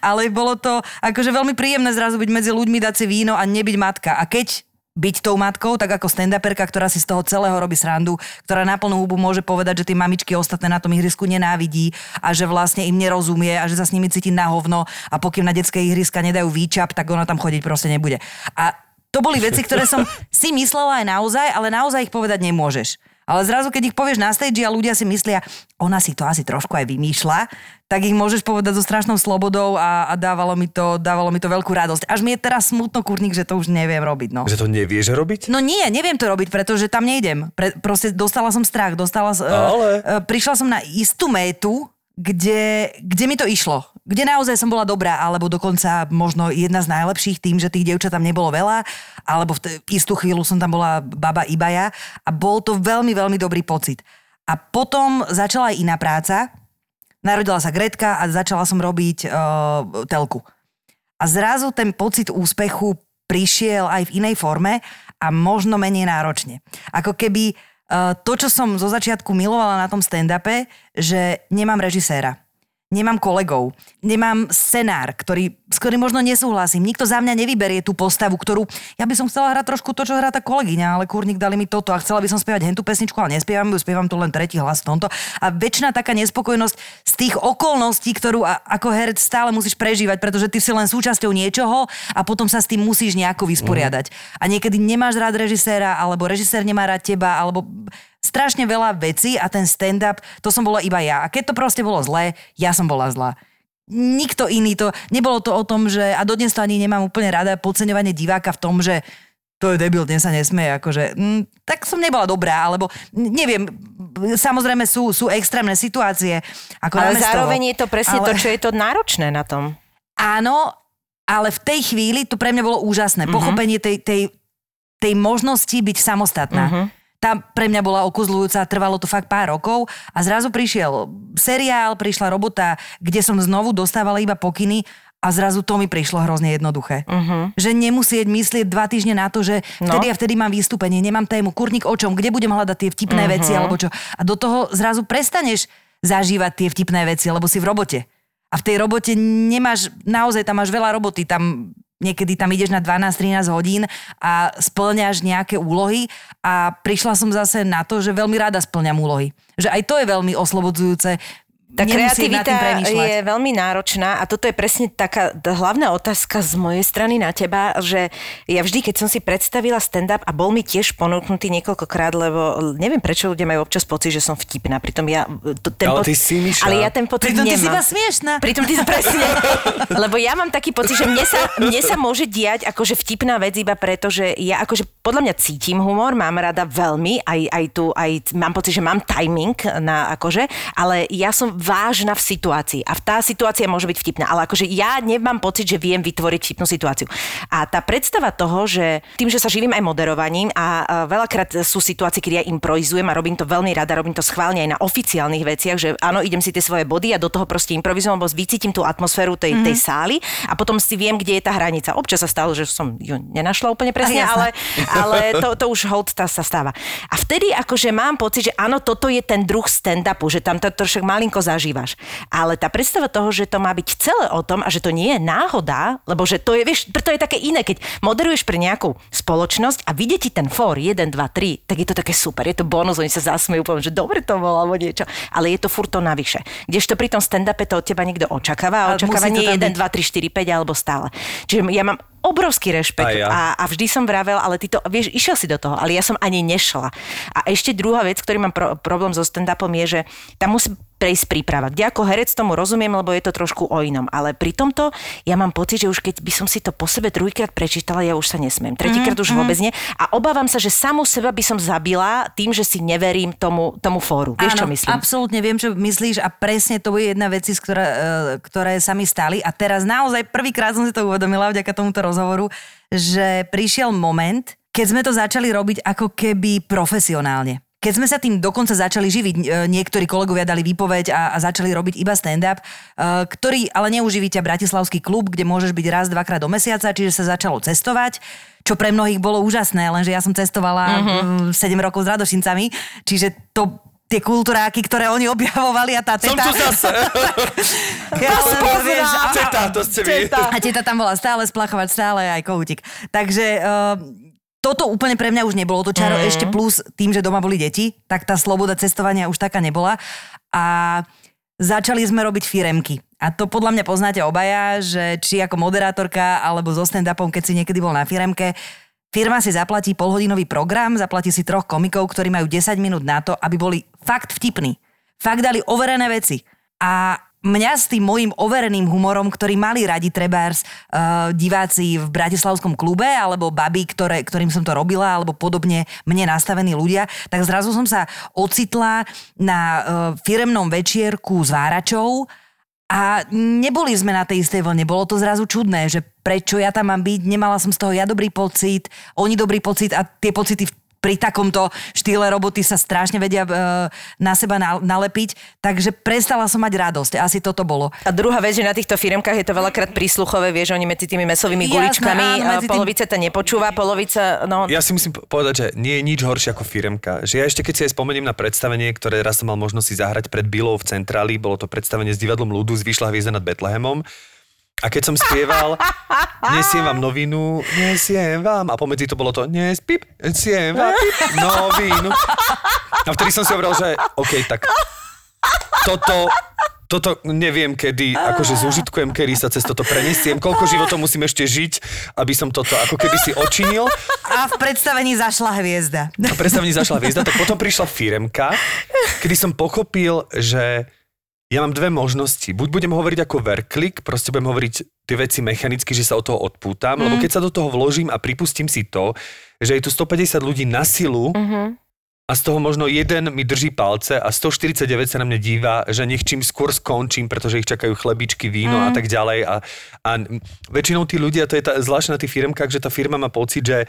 ale bolo to akože veľmi príjemné zrazu byť medzi ľuďmi, dať si víno a nebyť matka. A keď byť tou matkou, tak ako stand-uperka, ktorá si z toho celého robí srandu, ktorá na plnú hubu môže povedať, že tie mamičky ostatné na tom ihrisku nenávidí a že vlastne im nerozumie a že sa s nimi cíti na hovno a pokým na detské ihriska nedajú výčap, tak ona tam chodiť proste nebude. A to boli veci, ktoré som si myslela aj naozaj, ale naozaj ich povedať nemôžeš. Ale zrazu, keď ich povieš na stage a ľudia si myslia, ona si to asi trošku aj vymýšľa, tak ich môžeš povedať so strašnou slobodou a, a dávalo, mi to, dávalo mi to veľkú radosť. Až mi je teraz smutno, kurník, že to už neviem robiť. No. Že to nevieš robiť? No nie, neviem to robiť, pretože tam nejdem. Pre, proste dostala som strach, dostala... s- Ale? Uh, prišla som na istú métu, kde, kde mi to išlo. Kde naozaj som bola dobrá, alebo dokonca možno jedna z najlepších tým, že tých dievčat tam nebolo veľa, alebo v t- istú chvíľu som tam bola baba ibaja a bol to veľmi, veľmi dobrý pocit. A potom začala aj iná práca. Narodila sa Gretka a začala som robiť uh, telku. A zrazu ten pocit úspechu prišiel aj v inej forme a možno menej náročne. Ako keby uh, to, čo som zo začiatku milovala na tom stand-upe, že nemám režiséra nemám kolegov, nemám scenár, ktorý, s ktorým možno nesúhlasím. Nikto za mňa nevyberie tú postavu, ktorú ja by som chcela hrať trošku to, čo hrá tá kolegyňa, ale kurník dali mi toto a chcela by som spievať hentú pesničku, ale nespievam ju, spievam tu len tretí hlas v tomto. A väčšina taká nespokojnosť z tých okolností, ktorú ako herec stále musíš prežívať, pretože ty si len súčasťou niečoho a potom sa s tým musíš nejako vysporiadať. Mm. A niekedy nemáš rád režiséra, alebo režisér nemá rád teba, alebo strašne veľa vecí a ten stand-up, to som bola iba ja. A keď to proste bolo zlé, ja som bola zlá. Nikto iný to, nebolo to o tom, že, a dodnes to ani nemám úplne rada, podceňovanie diváka v tom, že to je debil, dnes sa nesmeje, akože, mm, tak som nebola dobrá, alebo neviem, samozrejme sú, sú extrémne situácie. Ako ale zároveň je to presne ale... to, čo je to náročné na tom. Áno, ale v tej chvíli to pre mňa bolo úžasné. Uh-huh. Pochopenie tej, tej, tej možnosti byť samostatná. Uh-huh tá pre mňa bola okuzľujúca, trvalo to fakt pár rokov a zrazu prišiel seriál, prišla robota, kde som znovu dostávala iba pokyny a zrazu to mi prišlo hrozne jednoduché. Uh-huh. Že nemusieť myslieť dva týždne na to, že no. vtedy a vtedy mám vystúpenie, nemám tému, kurník o čom, kde budem hľadať tie vtipné uh-huh. veci alebo čo. A do toho zrazu prestaneš zažívať tie vtipné veci, lebo si v robote. A v tej robote nemáš, naozaj tam máš veľa roboty, tam niekedy tam ideš na 12-13 hodín a splňaš nejaké úlohy a prišla som zase na to, že veľmi rada splňam úlohy. Že aj to je veľmi oslobodzujúce tá kreativita je veľmi náročná a toto je presne taká hlavná otázka z mojej strany na teba, že ja vždy, keď som si predstavila stand-up a bol mi tiež ponúknutý niekoľkokrát, lebo neviem, prečo ľudia majú občas pocit, že som vtipná. Pritom ja... To, ten ale, ty si ale ja ten pocit Pritom nemám. ty si iba smiešná. Pritom ty si presne. lebo ja mám taký pocit, že mne sa, mne sa môže diať akože vtipná vec iba preto, že ja akože podľa mňa cítim humor, mám rada veľmi, aj, aj tu, aj mám pocit, že mám timing na akože, ale ja som vážna v situácii. A tá situácia môže byť vtipná. Ale akože ja nemám pocit, že viem vytvoriť vtipnú situáciu. A tá predstava toho, že tým, že sa živím aj moderovaním a veľakrát sú situácie, kedy ja improvizujem a robím to veľmi rada, robím to schválne aj na oficiálnych veciach, že áno, idem si tie svoje body a do toho proste improvizujem, lebo vycítim tú atmosféru tej, mm-hmm. tej sály a potom si viem, kde je tá hranica. Občas sa stalo, že som ju nenašla úplne presne, ale, ale to, to už hold sa stáva. A vtedy akože mám pocit, že áno, toto je ten druh stand-upu, že tam to trošku malinko zažívaš. Ale tá predstava toho, že to má byť celé o tom a že to nie je náhoda, lebo že to je, vieš, preto je také iné, keď moderuješ pre nejakú spoločnosť a vidie ti ten for 1, 2, 3, tak je to také super, je to bonus, oni sa zasmejú, poviem, že dobre to bolo alebo niečo, ale je to furt to navyše. Kdežto pri tom stand-upe to od teba niekto očakáva a očakáva nie 1, 2, 3, 4, 5 alebo stále. Čiže ja mám obrovský rešpekt a, ja. a, a vždy som vravel, ale ty to, vieš, išiel si do toho, ale ja som ani nešla. A ešte druhá vec, ktorý mám pro, problém so stand-upom je, že tam musí prejsť príprava. Kde ako herec tomu rozumiem, lebo je to trošku o inom. Ale pri tomto ja mám pocit, že už keď by som si to po sebe druhýkrát prečítala, ja už sa nesmiem. Tretíkrát mm, už mm. vôbec nie. A obávam sa, že samú seba by som zabila tým, že si neverím tomu, tomu fóru. Vieš, Áno, čo myslím? absolútne viem, čo myslíš a presne to je jedna vec, ktoré, ktoré sa mi stali. A teraz naozaj prvýkrát som si to uvedomila vďaka tomuto rozhovoru, že prišiel moment, keď sme to začali robiť ako keby profesionálne. Keď sme sa tým dokonca začali živiť, e, niektorí kolegovia dali výpoveď a, a začali robiť iba stand-up, uh, ktorý ale neuživí ťa Bratislavský klub, kde môžeš byť raz, dvakrát do mesiaca, čiže sa začalo cestovať, čo pre mnohých bolo úžasné, lenže ja som cestovala uh-huh. 7 rokov s Radošincami, čiže to tie kultúráky, ktoré oni objavovali a tá teta... Som tu zase. ja, to vieš, a, teta, to ste vy. A teta tam bola stále splachovať, stále aj kohútik. Takže uh, toto úplne pre mňa už nebolo to čaro, mm. ešte plus tým, že doma boli deti, tak tá sloboda cestovania už taká nebola. A začali sme robiť firemky. A to podľa mňa poznáte obaja, že či ako moderátorka alebo so stand-upom, keď si niekedy bol na firemke, Firma si zaplatí polhodinový program, zaplatí si troch komikov, ktorí majú 10 minút na to, aby boli fakt vtipní. Fakt dali overené veci. A mňa s tým môjim overeným humorom, ktorý mali radi trebárs uh, diváci v Bratislavskom klube, alebo baby, ktoré, ktorým som to robila, alebo podobne mne nastavení ľudia, tak zrazu som sa ocitla na uh, firemnom večierku s váračou a neboli sme na tej istej vlne. Bolo to zrazu čudné, že prečo ja tam mám byť, nemala som z toho ja dobrý pocit, oni dobrý pocit a tie pocity v pri takomto štýle roboty sa strašne vedia e, na seba na, nalepiť, takže prestala som mať radosť. Asi toto bolo. A druhá vec, že na týchto firmkách je to veľakrát prísluchové, vieš, oni medzi tými mesovými Jasné, guličkami, áno, medzi tým- polovica to nepočúva, polovica, no... Ja si musím povedať, že nie je nič horšie ako firemka. Že ja ešte keď si aj spomeniem na predstavenie, ktoré raz som mal možnosť si zahrať pred Bilou v Centráli, bolo to predstavenie s divadlom ľudu z Vyšla hviezda nad Betlehemom. A keď som spieval, nesiem vám novinu, nesiem vám, a pomedzi to bolo to, nes, pip, nesiem vám, pip, novinu. A vtedy som si hovoril, že OK, tak toto, toto neviem kedy, akože zúžitkujem, kedy sa cez toto prenesiem, koľko životov musím ešte žiť, aby som toto ako keby si očinil. A v predstavení zašla hviezda. A predstavení zašla hviezda, tak potom prišla firemka, kedy som pochopil, že ja mám dve možnosti. Buď budem hovoriť ako verklik, proste budem hovoriť tie veci mechanicky, že sa od toho odpútam, mm. lebo keď sa do toho vložím a pripustím si to, že je tu 150 ľudí na silu mm-hmm. a z toho možno jeden mi drží palce a 149 sa na mňa díva, že nech čím skôr skončím, pretože ich čakajú chlebičky, víno mm. a tak ďalej. A, a väčšinou tí ľudia, to je tá, zvlášť na tých firmkách, že tá firma má pocit, že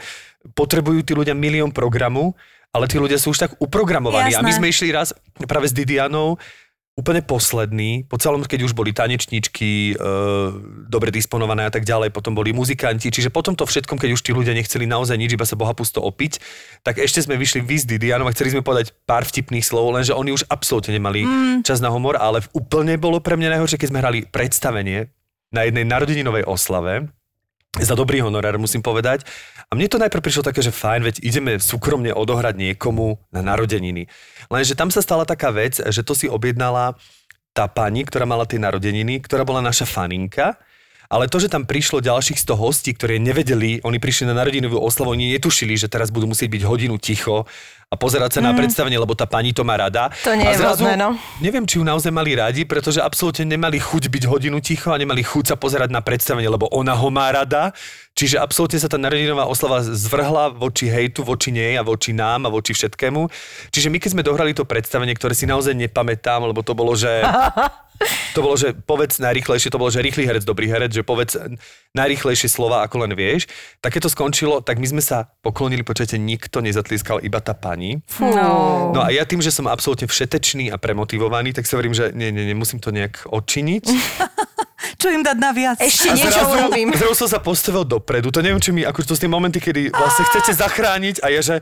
potrebujú tí ľudia milión programu, ale tí ľudia sú už tak uprogramovaní. Jasné. A my sme išli raz práve s Didianou úplne posledný, po celom, keď už boli tanečničky, e, dobre disponované a tak ďalej, potom boli muzikanti, čiže potom to všetkom, keď už tí ľudia nechceli naozaj nič, iba sa boha pusto opiť, tak ešte sme vyšli vy s Didianou a chceli sme povedať pár vtipných slov, lenže oni už absolútne nemali mm. čas na humor, ale úplne bolo pre mňa najhoršie, keď sme hrali predstavenie na jednej narodeninovej oslave, za dobrý honorár, musím povedať. A mne to najprv prišlo také, že fajn, veď ideme súkromne odohrať niekomu na narodeniny. Lenže tam sa stala taká vec, že to si objednala tá pani, ktorá mala tie narodeniny, ktorá bola naša faninka, ale to, že tam prišlo ďalších 100 hostí, ktorí nevedeli, oni prišli na narodinovú oslavu, oni netušili, že teraz budú musieť byť hodinu ticho a pozerať sa mm. na predstavenie, lebo tá pani to má rada. To nie a je zrazu, vhodné, no. Neviem, či ju naozaj mali radi, pretože absolútne nemali chuť byť hodinu ticho a nemali chuť sa pozerať na predstavenie, lebo ona ho má rada. Čiže absolútne sa tá narodinová oslava zvrhla voči hejtu, voči nej a voči nám a voči všetkému. Čiže my keď sme dohrali to predstavenie, ktoré si naozaj nepamätám, lebo to bolo, že... To bolo, že povedz najrýchlejšie, to bolo, že rýchly herec, dobrý herec, že povedz najrýchlejšie slova, ako len vieš. Tak keď to skončilo, tak my sme sa poklonili, počujete, nikto nezatlískal, iba tá pani. No. No a ja tým, že som absolútne všetečný a premotivovaný, tak si hovorím, že nie, nie, nemusím to nejak odčiniť. Čo im dať naviac? Ešte A niečo zrazu, urobím. zrazu som sa postavil dopredu. To neviem, či mi, ako to sú tie momenty, kedy vlastne chcete zachrániť a je, že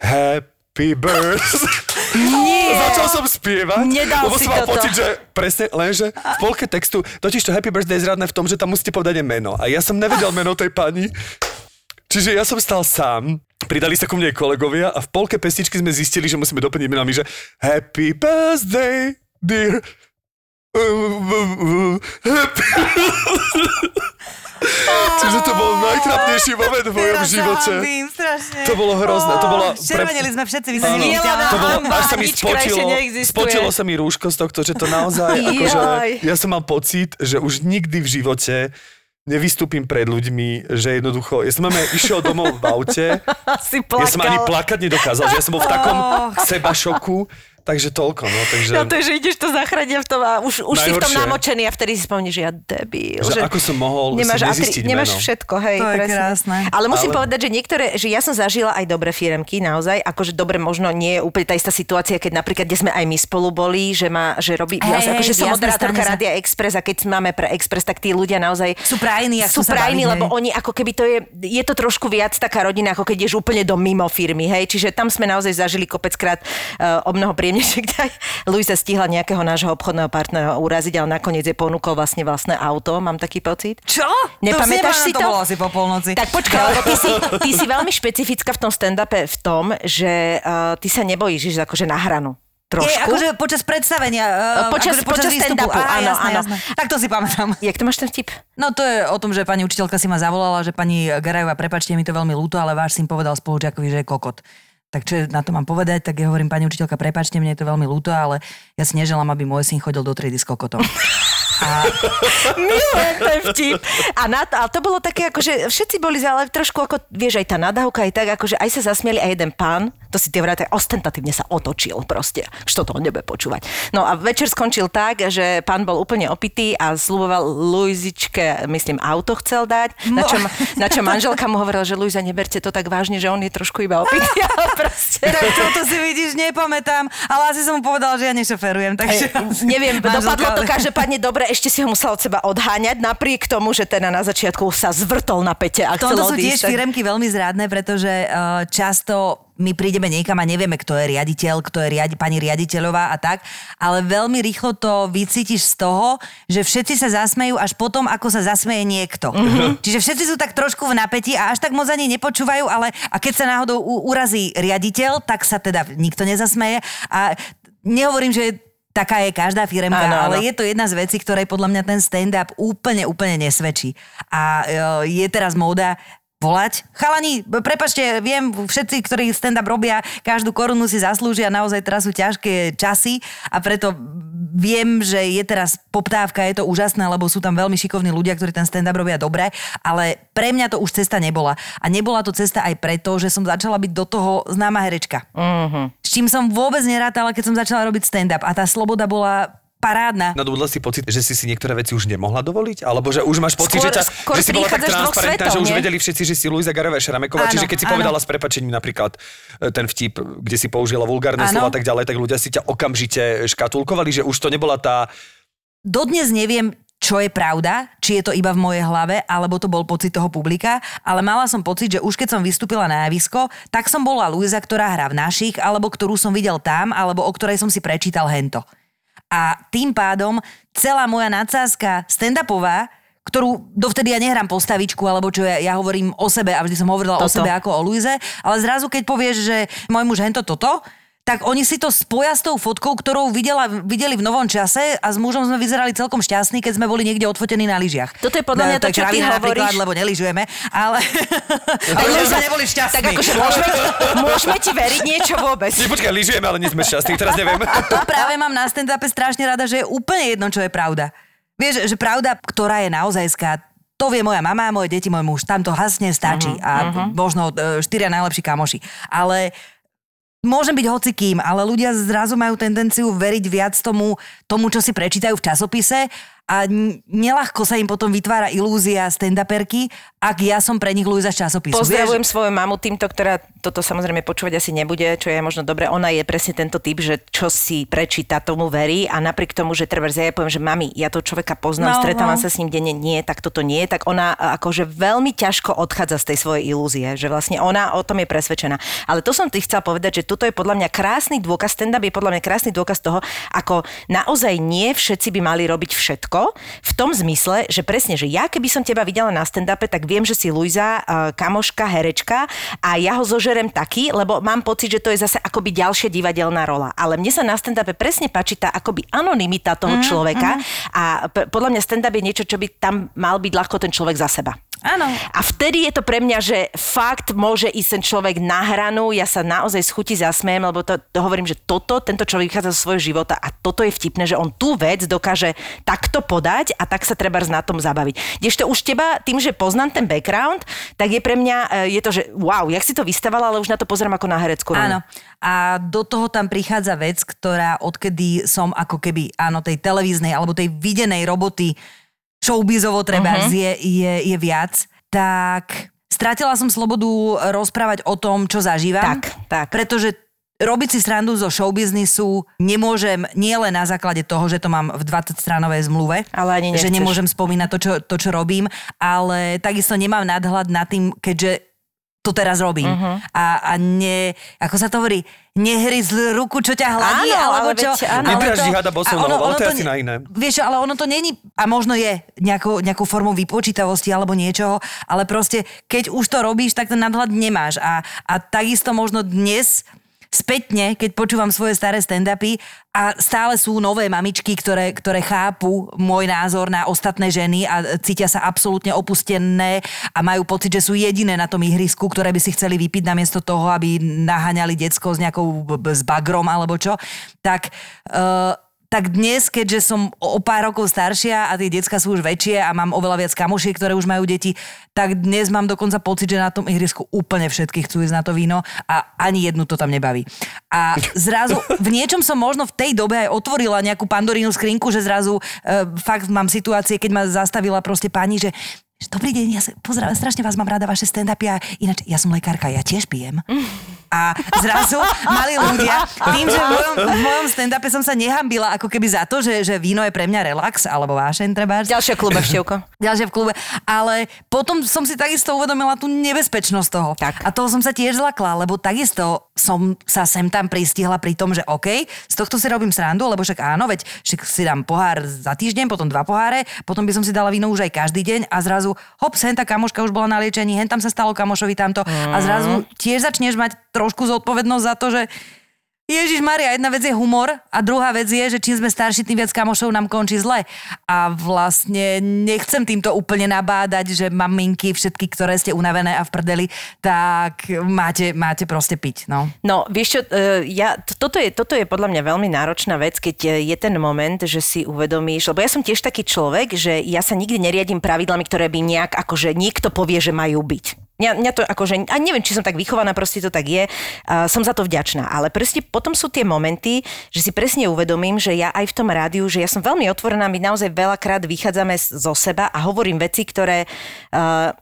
happy birthday. Nie. Začal som spievať, Nedal lebo som mal toto. pocit, že presne, lenže v polke textu, totiž to happy birthday je zradné v tom, že tam musíte povedať meno. A ja som nevedel meno tej pani, čiže ja som stal sám, pridali sa ku mne kolegovia a v polke pesničky sme zistili, že musíme doplniť menami, že happy birthday, dear Happy Čiže to bol najtrapnejší moment v mojom živote. hambím, strašne. To bolo hrozné, to bolo... Červenili sme všetci, vy To bolo, až sa mi neexistuje. spočilo sa mi rúško z tohto, že to naozaj, akože, ja som mal pocit, že už nikdy v živote nevystúpim pred ľuďmi, že jednoducho, ja som máme išiel domov v aute, Si ja som ani plakať nedokázal, že ja som bol v takom seba šoku, takže toľko, no, takže... No to je, že ideš to zachrániť v tom a už, už si v tom namočený a vtedy si spomníš, že ja debil. Že ako som mohol nemáš, si nezistiť nemáš meno. všetko, hej. To je presne. krásne. Ale musím Ale- povedať, že niektoré, že ja som zažila aj dobré firemky, naozaj, akože dobre možno nie je úplne tá istá situácia, keď napríklad, kde sme aj my spolu boli, že, má, že robí, Hej, naozaj, akože som moderátorka. Rádia Express a keď máme pre Express, tak tí ľudia naozaj Sú prajní, sú prajní, lebo hej. oni ako keby to je, je to trošku viac taká rodina, ako keď ješ úplne do mimo firmy, hej, čiže tam sme naozaj zažili kopeckrát uh, o mnoho príjemnejšie, kde aj Luisa stihla nejakého nášho obchodného partnera uraziť, ale nakoniec je ponúkol vlastne vlastné auto, mám taký pocit. Čo? Nepamätáš to si to? to? bolo asi po polnoci. Tak počkaj, lebo ty si, ty si veľmi špecifická v tom stand-upe v tom, že uh, ty sa nebojíš ísť akože na hranu. Trošku. Je, akože počas predstavenia. Uh, Počas- akože počas výstupu. stand-upu, Á, áno, jasné, áno. Jasné. Tak to si pamätám. Jak to máš ten vtip? No to je o tom, že pani učiteľka si ma zavolala, že pani Garajová, prepačte, mi to veľmi ľúto, ale váš syn povedal spolužiakovi, že je kokot. Tak čo na to mám povedať, tak ja hovorím, pani učiteľka, prepačte, mne je to veľmi ľúto, ale ja si neželám, aby môj syn chodil do triedy s kokotom. A Milujem ten vtip. A, na to, a to bolo také, akože všetci boli, ale trošku ako, vieš, aj tá nadávka aj tak, akože aj sa zasmieli aj jeden pán, to si tie vrátne, ostentatívne sa otočil proste, že to nebude počúvať. No a večer skončil tak, že pán bol úplne opitý a sluboval Luizičke, myslím, auto chcel dať, na čo, na čo manželka mu hovorila, že Luisa, neberte to tak vážne, že on je trošku iba opitý, ale proste... tak toto si vidíš, nepamätám, ale asi som mu povedala, že ja nešoferujem, takže... Hej, neviem, dopadlo to každopádne dobre, ešte si ho musela od seba odháňať, napriek tomu, že teda na začiatku sa zvrtol na pete a chcel sú tiež firemky veľmi zrádne, pretože uh, často my prídeme niekam a nevieme, kto je riaditeľ, kto je riadi, pani riaditeľová a tak, ale veľmi rýchlo to vycítiš z toho, že všetci sa zasmejú až potom, ako sa zasmeje niekto. Mm-hmm. Čiže všetci sú tak trošku v napätí a až tak moc ani nepočúvajú, ale a keď sa náhodou u- urazí riaditeľ, tak sa teda nikto nezasmeje a nehovorím, že taká je každá firemka, Áno, áno. ale je to jedna z vecí, ktorej podľa mňa ten stand-up úplne, úplne nesvedčí. A e, je teraz móda volať. Chalani, prepačte, viem, všetci, ktorí stand-up robia, každú korunu si zaslúžia, naozaj teraz sú ťažké časy a preto viem, že je teraz poptávka, je to úžasné, lebo sú tam veľmi šikovní ľudia, ktorí ten stand-up robia dobre, ale pre mňa to už cesta nebola. A nebola to cesta aj preto, že som začala byť do toho známa herečka. Mhm. S čím som vôbec nerátala, keď som začala robiť stand-up. A tá sloboda bola parádna. Nadobudla si pocit, že si si niektoré veci už nemohla dovoliť? Alebo že už máš pocit, Skôr- že, ťa, skôr že si bola tak transparentná, svetov, že už nie? vedeli všetci, že si Luisa Garová Šrameková. Áno, Čiže keď si áno. povedala s prepačením napríklad e, ten vtip, kde si použila vulgárne Áno. slova a tak ďalej, tak ľudia si ťa okamžite škatulkovali, že už to nebola tá... Dodnes neviem, čo je pravda, či je to iba v mojej hlave, alebo to bol pocit toho publika, ale mala som pocit, že už keď som vystúpila na javisko, tak som bola Luisa, ktorá hrá v našich, alebo ktorú som videl tam, alebo o ktorej som si prečítal hento. A tým pádom celá moja nadsázka stand-upová, ktorú dovtedy ja nehrám postavičku, alebo čo ja, ja hovorím o sebe a vždy som hovorila o Toto. sebe ako o Luize, ale zrazu keď povieš, že môj muž hento toto, tak oni si to spoja s tou fotkou, ktorou videla, videli v novom čase a s mužom sme vyzerali celkom šťastní, keď sme boli niekde odfotení na lyžiach. Toto je podľa mňa No, to, čo ty hovoríš. lebo nelyžujeme, ale... ale my sme neboli šťastní. Tak akože môžeme, môžeme ti veriť niečo vôbec. Nie, počkaj, lyžujeme, ale nie sme šťastní, teraz neviem. to práve mám na stand-upe strašne rada, že je úplne jedno, čo je pravda. Vieš, že pravda, ktorá je naozajská, to vie moja mama, moje deti, môj muž. Tam to hasne stačí Mhm, a možno e, štyria najlepší kamoši. Ale môžem byť hocikým, ale ľudia zrazu majú tendenciu veriť viac tomu, tomu čo si prečítajú v časopise a nelahko sa im potom vytvára ilúzia stand-uperky, ak ja som pre nich Luisa z časopisu. Pozdravujem Vieš? svoju mamu týmto, ktorá toto samozrejme počúvať asi nebude, čo je možno dobre. Ona je presne tento typ, že čo si prečíta, tomu verí a napriek tomu, že treba ja poviem, že mami, ja toho človeka poznám, No, stretávam no. sa s ním denne, nie, tak toto nie, tak ona akože veľmi ťažko odchádza z tej svojej ilúzie, že vlastne ona o tom je presvedčená. Ale to som ti chcela povedať, že toto je podľa mňa krásny dôkaz, stand-up je podľa mňa krásny dôkaz toho, ako naozaj nie všetci by mali robiť všetko, v tom zmysle, že presne, že ja keby som teba videla na stand-upe, tak viem, že si Luisa, uh, kamoška, herečka a ja ho zožerem taký, lebo mám pocit, že to je zase akoby ďalšia divadelná rola. Ale mne sa na stand-upe presne páči tá akoby anonymita toho človeka a p- podľa mňa stand-up je niečo, čo by tam mal byť ľahko ten človek za seba. Áno. A vtedy je to pre mňa, že fakt môže ísť ten človek na hranu, ja sa naozaj z chuti zasmiem, lebo to, to hovorím, že toto, tento človek vychádza zo svojho života a toto je vtipné, že on tú vec dokáže takto podať a tak sa treba na tom zabaviť. Kdežto už teba, tým, že poznám ten background, tak je pre mňa, e, je to, že wow, jak si to vystavala, ale už na to pozerám ako na hereckú rolu. Áno. A do toho tam prichádza vec, ktorá odkedy som ako keby, áno, tej televíznej alebo tej videnej roboty showbizovo treba uh-huh. je, je, je viac, tak stratila som slobodu rozprávať o tom, čo zažívam. Tak, tak. Pretože robiť si srandu zo showbiznisu nemôžem nie len na základe toho, že to mám v 20-stranovej zmluve, Ale ani že nemôžem spomínať to čo, to, čo robím, ale takisto nemám nadhľad nad tým, keďže to teraz robím. Uh-huh. A, a ne, ako sa to hovorí, nehryz ruku, čo ťa hladí, Áno, alebo ale čo. veď áno. ale Nedráždi hada bosou nohou, ale to je to asi na iné. Vieš, ale ono to není, a možno je nejakou, nejakou formou vypočítavosti alebo niečoho, ale proste, keď už to robíš, tak ten nadhľad nemáš. A, a takisto možno dnes spätne, keď počúvam svoje staré stand-upy a stále sú nové mamičky, ktoré, ktoré chápu môj názor na ostatné ženy a cítia sa absolútne opustené a majú pocit, že sú jediné na tom ihrisku, ktoré by si chceli vypiť namiesto toho, aby naháňali decko s nejakou s bagrom alebo čo, tak uh, tak dnes, keďže som o pár rokov staršia a tie decka sú už väčšie a mám oveľa viac kamošiek, ktoré už majú deti, tak dnes mám dokonca pocit, že na tom ihrisku úplne všetky chcú ísť na to víno a ani jednu to tam nebaví. A zrazu v niečom som možno v tej dobe aj otvorila nejakú pandorínu skrinku, že zrazu e, fakt mám situácie, keď ma zastavila proste pani, že Dobrý deň, ja sa pozerám, strašne vás mám rada, vaše stand-upy a ináč, ja som lekárka, ja tiež pijem. A zrazu mali ľudia, tým, že v mojom, v mojom stand-upe som sa nehambila ako keby za to, že, že víno je pre mňa relax, alebo vášeň treba. Ďalšia klube, števko. Ďalšia v klube. Ale potom som si takisto uvedomila tú nebezpečnosť toho. Tak. A toho som sa tiež zlakla, lebo takisto som sa sem tam pristihla pri tom, že OK, z tohto si robím srandu, lebo však áno, veď však si dám pohár za týždeň, potom dva poháre, potom by som si dala víno už aj každý deň a zrazu hop, hen tá kamoška už bola na liečení, hen tam sa stalo kamošovi tamto. A zrazu tiež začneš mať trošku zodpovednosť za to, že Ježiš Maria, jedna vec je humor a druhá vec je, že čím sme starší, tým viac kamošov nám končí zle. A vlastne nechcem týmto úplne nabádať, že maminky, všetky, ktoré ste unavené a v prdeli, tak máte, máte proste piť. No. No, vieš čo, e, ja, toto, je, toto je podľa mňa veľmi náročná vec, keď e, je ten moment, že si uvedomíš, lebo ja som tiež taký človek, že ja sa nikdy neriadím pravidlami, ktoré by nejak, akože niekto povie, že majú byť. Mňa, mňa to akože, a neviem, či som tak vychovaná, proste to tak je, uh, som za to vďačná. Ale proste potom sú tie momenty, že si presne uvedomím, že ja aj v tom rádiu, že ja som veľmi otvorená, my naozaj veľakrát vychádzame zo seba a hovorím veci, ktoré uh,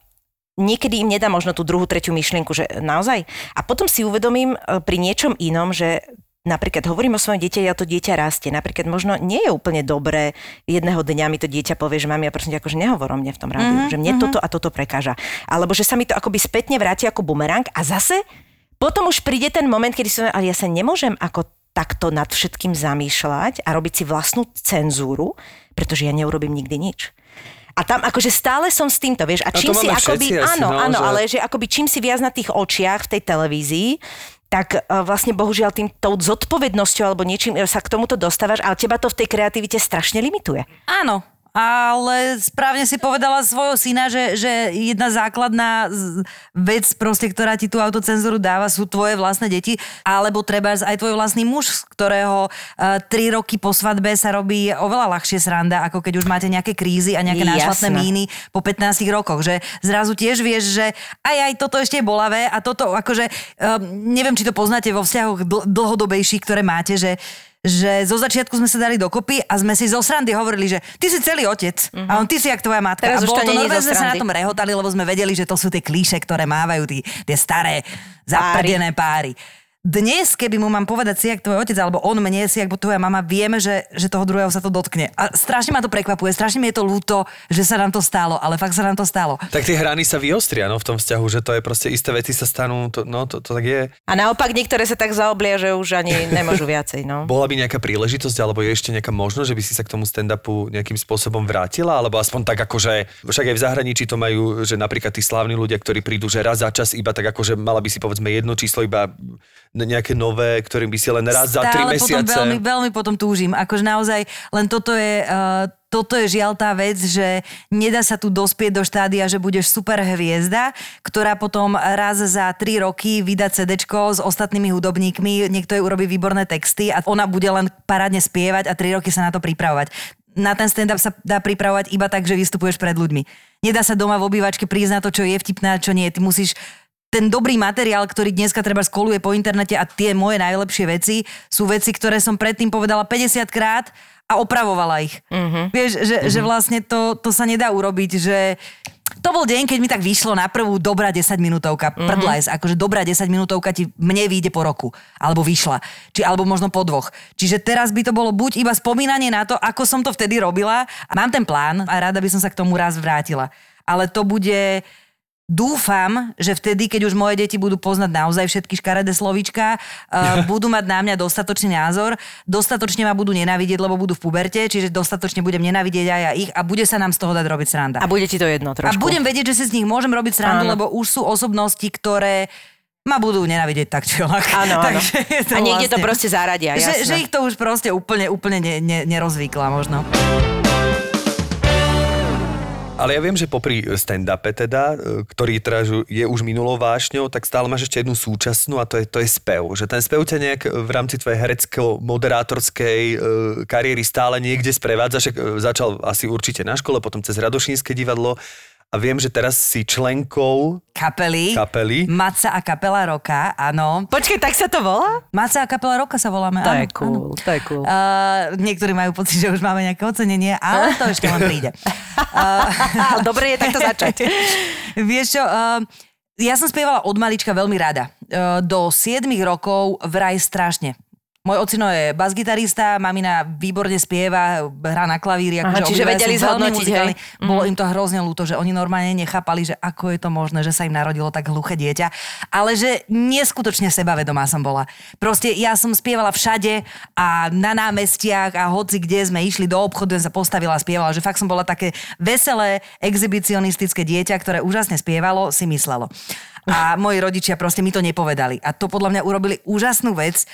niekedy im nedá možno tú druhú, tretiu myšlienku, že naozaj. A potom si uvedomím e, pri niečom inom, že napríklad hovorím o svojom dieťa, ja to dieťa rastie. Napríklad možno nie je úplne dobré, jedného dňa mi to dieťa povie, že mami, ja prosím ťa, akože nehovor o mne v tom rádiu, mm-hmm. že mne toto a toto prekáža. Alebo že sa mi to akoby spätne vráti ako bumerang a zase potom už príde ten moment, kedy som, ale ja sa nemôžem ako takto nad všetkým zamýšľať a robiť si vlastnú cenzúru, pretože ja neurobím nikdy nič. A tam akože stále som s týmto, vieš, a čím si máme akoby, áno, no, áno, že- ale že akoby čím si viac na tých očiach v tej televízii, tak uh, vlastne bohužiaľ tým tou zodpovednosťou alebo niečím e, sa k tomuto dostávaš, ale teba to v tej kreativite strašne limituje. Áno, ale správne si povedala svojho syna, že, že jedna základná vec, proste, ktorá ti tú autocenzúru dáva, sú tvoje vlastné deti, alebo treba aj tvoj vlastný muž, z ktorého uh, tri roky po svadbe sa robí oveľa ľahšie sranda, ako keď už máte nejaké krízy a nejaké Jasné. nášlatné míny po 15 rokoch, že zrazu tiež vieš, že aj aj toto ešte je bolavé a toto akože, um, neviem, či to poznáte vo vzťahoch dl- dlhodobejších, ktoré máte, že že zo začiatku sme sa dali dokopy a sme si zo srandy hovorili, že ty si celý otec mm-hmm. a on ty si jak tvoja matka. Teraz a bolo to to normálne, sme sa na tom rehotali, lebo sme vedeli, že to sú tie klíše, ktoré mávajú tí, tie staré zaprdené páry. Dnes, keby mu mám povedať si, jak tvoj otec, alebo on mne si, ako tvoja mama, vieme, že, že toho druhého sa to dotkne. A strašne ma to prekvapuje, strašne mi je to ľúto, že sa nám to stalo, ale fakt sa nám to stalo. Tak tie hrany sa vyostria no, v tom vzťahu, že to je proste isté veci sa stanú, to, no to, to tak je. A naopak niektoré sa tak zaoblia, že už ani nemôžu viacej. No. Bola by nejaká príležitosť, alebo je ešte nejaká možnosť, že by si sa k tomu stand-upu nejakým spôsobom vrátila, alebo aspoň tak akože, však aj v zahraničí to majú, že napríklad tí slávni ľudia, ktorí prídu, že raz za čas iba tak akože mala by si povedzme jedno číslo, iba nejaké nové, ktorým by si len raz za tri Stále mesiace. potom veľmi, veľmi potom túžim. Akože naozaj, len toto je... Uh, toto je žiaľ tá vec, že nedá sa tu dospieť do štádia, že budeš super hviezda, ktorá potom raz za tri roky vydá CDčko s ostatnými hudobníkmi, niekto jej urobí výborné texty a ona bude len parádne spievať a tri roky sa na to pripravovať. Na ten stand-up sa dá pripravovať iba tak, že vystupuješ pred ľuďmi. Nedá sa doma v obývačke prísť na to, čo je vtipné a čo nie. Ty musíš ten dobrý materiál, ktorý dneska treba skoluje po internete a tie moje najlepšie veci sú veci, ktoré som predtým povedala 50 krát a opravovala ich. Mm-hmm. Vieš, že, mm-hmm. že vlastne to, to sa nedá urobiť, že to bol deň, keď mi tak vyšlo na prvú dobrá 10 minútovka. Mm-hmm. Prdlajs, akože dobrá 10 minútovka ti mne vyjde po roku. Alebo vyšla. Či, alebo možno po dvoch. Čiže teraz by to bolo buď iba spomínanie na to, ako som to vtedy robila. A mám ten plán a rada by som sa k tomu raz vrátila. Ale to bude Dúfam, že vtedy, keď už moje deti budú poznať naozaj všetky škaredé slovíčka, uh, budú mať na mňa dostatočný názor, dostatočne ma budú nenávidieť, lebo budú v puberte, čiže dostatočne budem nenávidieť aj ja ich a bude sa nám z toho dať robiť sranda. A bude ti to jedno A trošku. budem vedieť, že si z nich môžem robiť srandu, Áno. lebo už sú osobnosti, ktoré ma budú nenávidieť tak či onak. Áno, áno. Takže je A niekde to proste zaradia, že, jasné. že ich to už proste úplne, úplne ne, ne, nerozvykla možno. Ale ja viem, že popri stand-upe teda, e, ktorý teda je už minulou vášňou, tak stále máš ešte jednu súčasnú a to je, to je spev. Že ten spev ťa nejak v rámci tvojej herecko-moderátorskej e, kariéry stále niekde sprevádza. Však e, začal asi určite na škole, potom cez Radošínske divadlo a viem, že teraz si členkou Kapely. kapely. Maca a kapela roka, áno. Počkej, tak sa to volá? Maca a kapela roka sa voláme. To áno, je cool, áno. to je cool. Uh, niektorí majú pocit, že už máme nejaké ocenenie, ale to ešte len príde. Ale dobre je takto začať. Vieš čo, uh, ja som spievala od malička veľmi rada. Uh, do 7 rokov vraj strašne. Môj ocino je basgitarista, mamina výborne spieva, hrá na klavíri. Aha, akože čiže vedeli zhodnotiť, hej? Bolo im to hrozne ľúto, že oni normálne nechápali, že ako je to možné, že sa im narodilo tak hluché dieťa. Ale že neskutočne sebavedomá som bola. Proste ja som spievala všade a na námestiach a hoci kde sme išli do obchodu, sa postavila a spievala, že fakt som bola také veselé, exhibicionistické dieťa, ktoré úžasne spievalo, si myslelo. A moji rodičia proste mi to nepovedali. A to podľa mňa urobili úžasnú vec,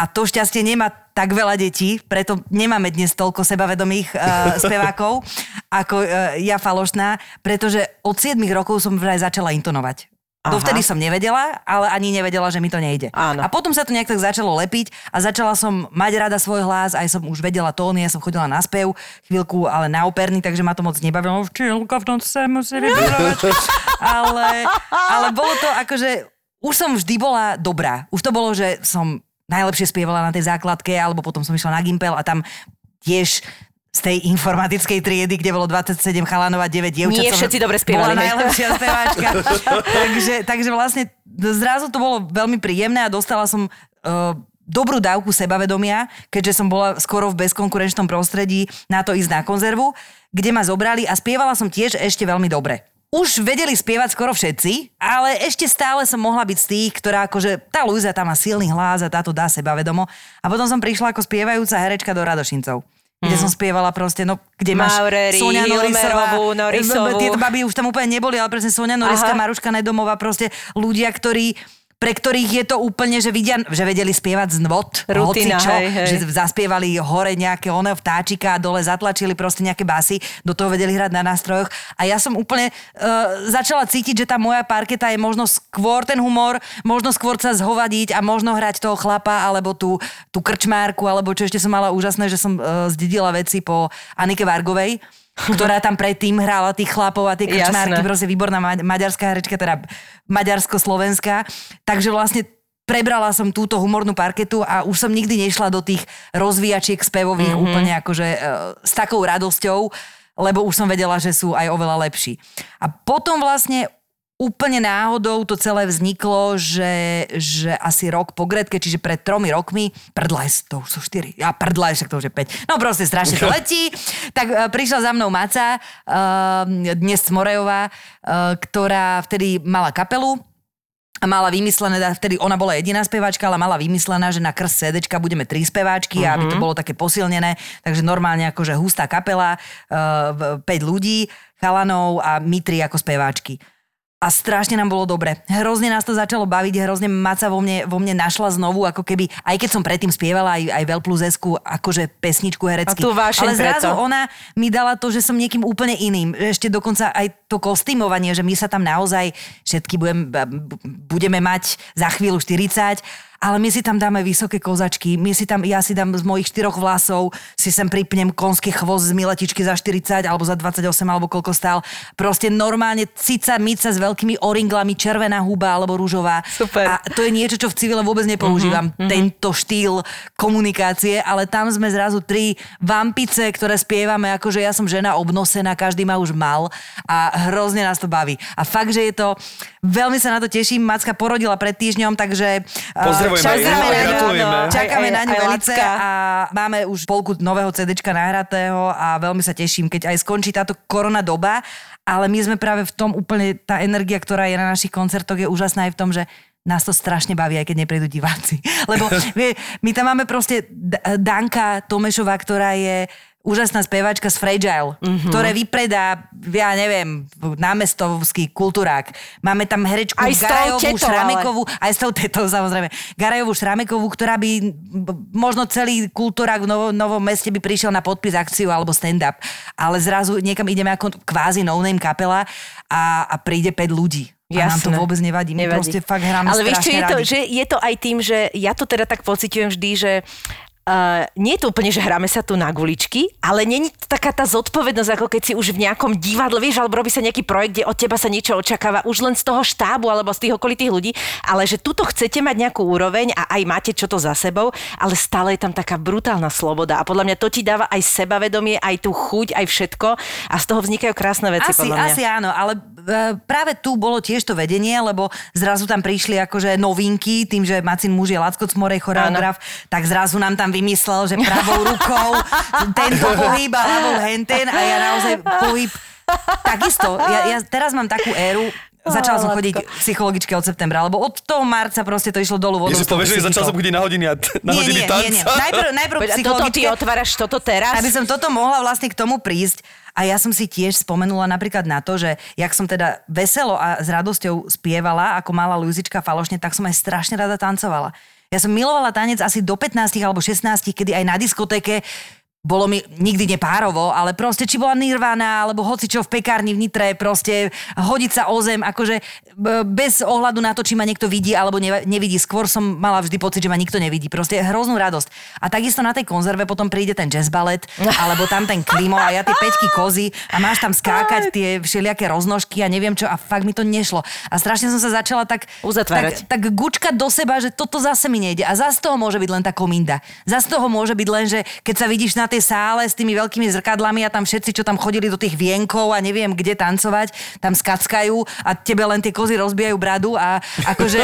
a to šťastie nemá tak veľa detí, preto nemáme dnes toľko sebavedomých uh, spevákov ako uh, ja falošná, pretože od 7 rokov som vraj začala intonovať. Aha. Dovtedy som nevedela, ale ani nevedela, že mi to nejde. Áno. A potom sa to nejak tak začalo lepiť a začala som mať rada svoj hlas, aj som už vedela tóny, ja som chodila na spev chvíľku, ale na operný, takže ma to moc nebavilo. Včielka v tom sa musí ale, ale bolo to akože, už som vždy bola dobrá. Už to bolo, že som najlepšie spievala na tej základke, alebo potom som išla na Gimpel a tam tiež z tej informatickej triedy, kde bolo 27 chalanov a 9 dievčat. Nie všetci dobre spievali, Bola najlepšia speváčka. takže, takže vlastne zrazu to bolo veľmi príjemné a dostala som uh, dobrú dávku sebavedomia, keďže som bola skoro v bezkonkurenčnom prostredí na to ísť na konzervu, kde ma zobrali a spievala som tiež ešte veľmi dobre. Už vedeli spievať skoro všetci, ale ešte stále som mohla byť z tých, ktorá akože, tá Luisa tam má silný hlas a táto dá sebavedomo. A potom som prišla ako spievajúca herečka do Radošincov. Kde som spievala proste, no, kde máš Maureri, Sonia Norisová. Hilmerovú, Norisovú. Tieto baby už tam úplne neboli, ale presne Sonia Noriska, Aha. Maruška Nedomová, proste ľudia, ktorí pre ktorých je to úplne, že vidia, že vedeli spievať z nôd, Rutina, hocičo, hej, hej. že zaspievali hore nejaké oného vtáčika a dole zatlačili proste nejaké basy, do toho vedeli hrať na nástrojoch a ja som úplne uh, začala cítiť, že tá moja parketa je možno skôr ten humor, možno skôr sa zhovadiť a možno hrať toho chlapa alebo tú, tú krčmárku, alebo čo ešte som mala úžasné, že som uh, zdedila veci po Anike Vargovej, ktorá tam predtým hrála tých chlapov a tie krčmárky, proste výborná ma- maďarská herečka, teda maďarsko-slovenská. Takže vlastne prebrala som túto humornú parketu a už som nikdy nešla do tých rozvíjačiek spevových mm-hmm. úplne akože e, s takou radosťou, lebo už som vedela, že sú aj oveľa lepší. A potom vlastne úplne náhodou to celé vzniklo, že, že asi rok po Gretke, čiže pred tromi rokmi, prdlajs, to už sú štyri, ja prdlajs, však to už je 5. No proste strašne to letí. Tak uh, prišla za mnou Maca, uh, dnes Smorejová, uh, ktorá vtedy mala kapelu, a mala vymyslené, teda vtedy ona bola jediná speváčka, ale mala vymyslená, že na krst CDčka budeme tri speváčky, uh-huh. aby to bolo také posilnené, takže normálne akože hustá kapela, uh, 5 ľudí, chalanov a my tri ako speváčky. A strašne nám bolo dobre. Hrozne nás to začalo baviť, hrozne Maca vo mne, vo mne našla znovu, ako keby, aj keď som predtým spievala aj, aj Veľ plus Esku, akože pesničku herecky. A vášeň Ale zrazu preto. ona mi dala to, že som niekým úplne iným. Ešte dokonca aj to kostýmovanie, že my sa tam naozaj všetky budem, budeme mať za chvíľu 40 ale my si tam dáme vysoké kozačky, my si tam, ja si dám z mojich štyroch vlasov, si sem pripnem konský chvost z miletičky za 40 alebo za 28 alebo koľko stál. Proste normálne cica, mica s veľkými oringlami, červená huba alebo rúžová. Super. A to je niečo, čo v civile vôbec nepoužívam, uh-huh, tento štýl komunikácie, ale tam sme zrazu tri vampice, ktoré spievame, akože ja som žena obnosená, každý ma už mal a hrozne nás to baví. A fakt, že je to, veľmi sa na to teším, Macka porodila pred týždňom, takže uh, Pozdravujeme čakáme na ňu, gratulujeme. čakáme Aj- aj- na ňu velice a máme už polku nového CDčka nahratého a veľmi sa teším, keď aj skončí táto korona doba, ale my sme práve v tom úplne, tá energia, ktorá je na našich koncertoch je úžasná aj v tom, že nás to strašne baví, aj keď neprídu diváci. Lebo vie, my tam máme proste Danka Tomešová, ktorá je úžasná speváčka z Fragile, mm-hmm. ktoré vypredá, ja neviem, námestovský kultúrák. Máme tam herečku Aj Garajovú tetou, Šramekovú, aj s tou tetou samozrejme, Garajovú Šramekovú, ktorá by možno celý kultúrák v novo, novom meste by prišiel na podpis akciu alebo stand-up. Ale zrazu niekam ideme ako kvázi no-name kapela a, a príde 5 ľudí. A nám to Jasné. vôbec nevadí. My Nevadí. proste fakt hráme Ale vieš, čo je to, že je to aj tým, že ja to teda tak pociťujem vždy, že Uh, nie je to úplne, že hráme sa tu na guličky, ale není to taká tá zodpovednosť, ako keď si už v nejakom divadle, vieš, alebo robí sa nejaký projekt, kde od teba sa niečo očakáva už len z toho štábu alebo z tých okolitých ľudí, ale že tuto chcete mať nejakú úroveň a aj máte čo to za sebou, ale stále je tam taká brutálna sloboda a podľa mňa to ti dáva aj sebavedomie, aj tú chuť, aj všetko a z toho vznikajú krásne veci, Asi, podľa mňa. asi áno, ale práve tu bolo tiež to vedenie, lebo zrazu tam prišli akože novinky, tým, že Macin muž je Lacko Cmorej, choreograf, tak zrazu nám tam vymyslel, že pravou rukou tento pohyb a ľavou henten a ja naozaj pohyb takisto. Ja, ja teraz mám takú éru, Začala som chodiť psychologicky od septembra, lebo od toho marca proste to išlo dolu vodou. Ja si s tou povieš, že začal som chodiť na hodiny, a na nie, hodiny nie, tanca. nie, nie. Najprv, najprv Poď, toto ty otváraš toto teraz? Aby som toto mohla vlastne k tomu prísť. A ja som si tiež spomenula napríklad na to, že jak som teda veselo a s radosťou spievala, ako malá Luzička falošne, tak som aj strašne rada tancovala. Ja som milovala tanec asi do 15 alebo 16, kedy aj na diskotéke bolo mi nikdy nepárovo, ale proste či bola Nirvana, alebo hoci čo v pekárni v Nitre, proste hodiť sa o zem, akože b- bez ohľadu na to, či ma niekto vidí alebo ne- nevidí. Skôr som mala vždy pocit, že ma nikto nevidí. Proste hroznú radosť. A takisto na tej konzerve potom príde ten jazz ballet, alebo tam ten klimo a ja tie peťky kozy a máš tam skákať tie všelijaké roznožky a neviem čo a fakt mi to nešlo. A strašne som sa začala tak, Uzatvárať. tak, tak gučkať do seba, že toto zase mi nejde. A zase toho môže byť len tá kominda. Zase toho môže byť len, že keď sa vidíš na tej sále s tými veľkými zrkadlami a tam všetci, čo tam chodili do tých vienkov a neviem kde tancovať, tam skackajú a tebe len tie kozy rozbijajú bradu a akože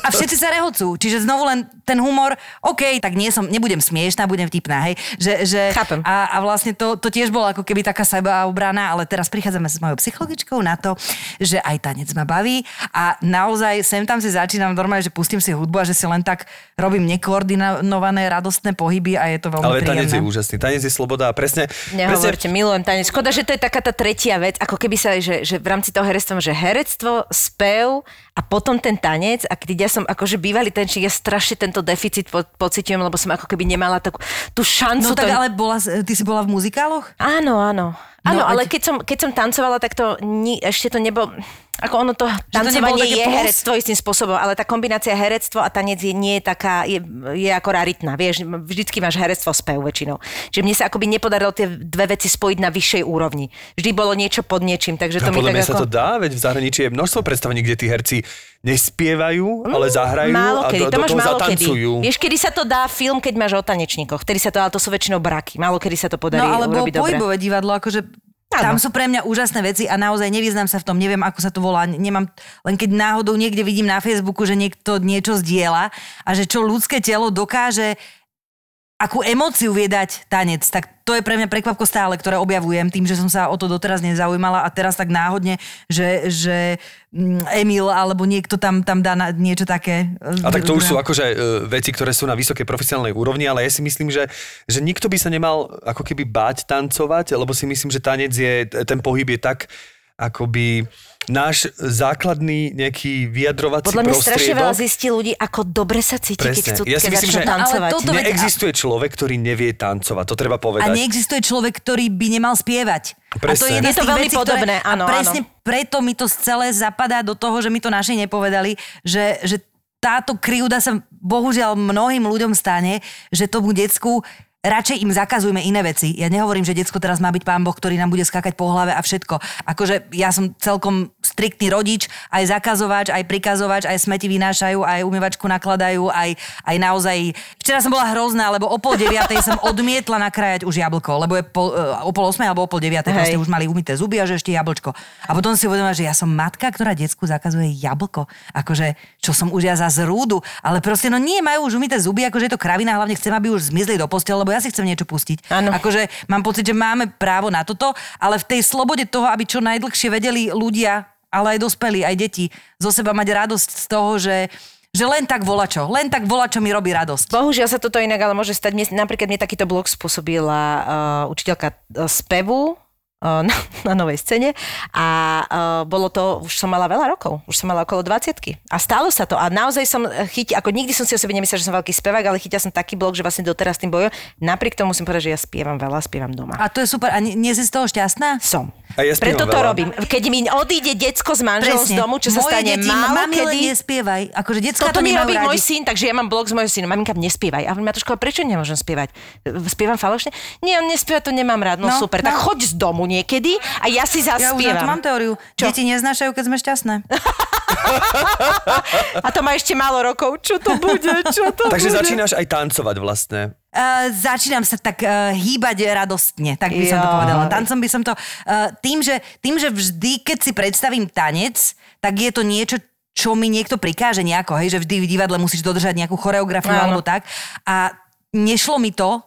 a všetci sa rehocú. Čiže znovu len ten humor, OK, tak nie som, nebudem smiešná, budem vtipná, hej. Že, že, Chápem. a, a vlastne to, to tiež bolo ako keby taká sebaobrana, ale teraz prichádzame s mojou psychologičkou na to, že aj tanec ma baví a naozaj sem tam si začínam normálne, že pustím si hudbu a že si len tak robím nekoordinované radostné pohyby a je to veľmi Ale tanec príjemné. je úžasný. Tanec je sloboda a presne... Nehovorte, milujem tanec. Škoda, že to je taká tá tretia vec, ako keby sa, že, že v rámci toho herectva, že herectvo, spev a potom ten tanec. A keď ja som akože bývalý tanečník, ja strašne tento deficit po, pociťujem, lebo som ako keby nemala takú tú šancu. No tak to... ale bola, ty si bola v muzikáloch? Áno, áno. Áno, No, ale keď som, keď som tancovala, tak to ni, ešte to nebolo... Ako ono to, to tancovanie také je plus? herectvo istým spôsobom, ale tá kombinácia herectvo a tanec je, nie je taká, je, je ako raritná, vieš, vždycky máš herectvo spev väčšinou. Čiže mne sa akoby nepodarilo tie dve veci spojiť na vyššej úrovni. Vždy bolo niečo pod niečím, takže A to mi podľa tak mňa ako... sa to dá, veď v zahraničí je množstvo predstavení, kde tí herci nespievajú, ale zahrajú Mm, Málo a kedy, do, to do máš toho málo kedy. zatancujú. Vieš, kedy sa to dá film, keď máš o tanečníkoch, vtedy sa to, ale to sú väčšinou braky. Málo kedy sa to podarí No alebo urobiť dobre. pohybové divadlo, akože Áno. tam sú pre mňa úžasné veci a naozaj nevyznám sa v tom, neviem, ako sa to volá, nemám, len keď náhodou niekde vidím na Facebooku, že niekto niečo zdieľa a že čo ľudské telo dokáže akú emóciu vie dať tanec, tak to je pre mňa prekvapko stále, ktoré objavujem tým, že som sa o to doteraz nezaujímala a teraz tak náhodne, že, že mm, Emil alebo niekto tam, tam dá na niečo také. A tak to už sú akože e, veci, ktoré sú na vysokej profesionálnej úrovni, ale ja si myslím, že, že nikto by sa nemal ako keby báť tancovať, lebo si myslím, že tanec je, ten pohyb je tak akoby náš základný nejaký vyjadrovací Podľa mňa strašne veľa zistí ľudí, ako dobre sa cíti, keď Presne. chcú Ja si keď myslím, začnú že- tancovať. Ale toto- Neexistuje človek, ktorý nevie tancovať, to treba A povedať. neexistuje človek, ktorý by nemal spievať. A to Presne. je, Je to veľmi vecí, podobné, ktoré, áno, a presne áno. preto mi to celé zapadá do toho, že mi to naši nepovedali, že, že táto krivda sa bohužiaľ mnohým ľuďom stane, že tomu decku radšej im zakazujme iné veci. Ja nehovorím, že decko teraz má byť pán Boh, ktorý nám bude skákať po hlave a všetko. Akože ja som celkom striktný rodič, aj zakazovač, aj prikazovač, aj smeti vynášajú, aj umývačku nakladajú, aj, aj naozaj... Včera som bola hrozná, lebo o pol deviatej som odmietla nakrájať už jablko, lebo je pol, e, o pol osmej alebo o pol deviatej proste už mali umyté zuby a že ešte jablčko. A potom si uvedomila, že ja som matka, ktorá decku zakazuje jablko. Akože, čo som už ja za zrúdu. Ale proste, no nie, majú už umyté zuby, akože je to kravina, hlavne chcem, aby už zmizli do postele, lebo ja si chcem niečo pustiť. Áno. Akože mám pocit, že máme právo na toto, ale v tej slobode toho, aby čo najdlhšie vedeli ľudia, ale aj dospelí, aj deti, zo seba mať radosť z toho, že Že len tak volačo, len tak volačo mi robí radosť. Bohužiaľ sa toto inak ale môže stať. Mne, napríklad mne takýto blog spôsobila uh, učiteľka uh, spevu, na, na novej scéne a uh, bolo to, už som mala veľa rokov, už som mala okolo 20 a stalo sa to a naozaj som chytila, ako nikdy som si o sebe nemyslela, že som veľký spevák, ale chytila som taký blog, že vlastne doteraz tým bojujem. Napriek tomu musím povedať, že ja spievam veľa, spievam doma. A to je super. A nie, nie si z toho šťastná? Som. A ja Preto to veľa. robím. Keď mi odíde decko s manželom z domu, čo sa Moje stane deti, málo mami, len kedy... nespievaj. Akože decka Toto to mi robí môj syn, takže ja mám blog s mojím synom. Maminka, nespievaj. A ma to škola, prečo nemôžem spievať? Spievam falošne? Nie, on nespieva, to nemám rád. No, No, super. Tak no. choď z domu niekedy a ja si Ja už zaspievam. mám teóriu. Čo? Deti neznášajú, keď sme šťastné. a to má ešte málo rokov. Čo to bude? Čo to Takže bude? začínaš aj tancovať vlastne. Uh, začínam sa tak uh, hýbať radostne, tak by som to povedala. Tancom by som to... Uh, tým, že, tým, že vždy, keď si predstavím tanec, tak je to niečo, čo mi niekto prikáže nejako, hej, že vždy v divadle musíš dodržať nejakú choreografiu Áno. alebo tak. A nešlo mi to,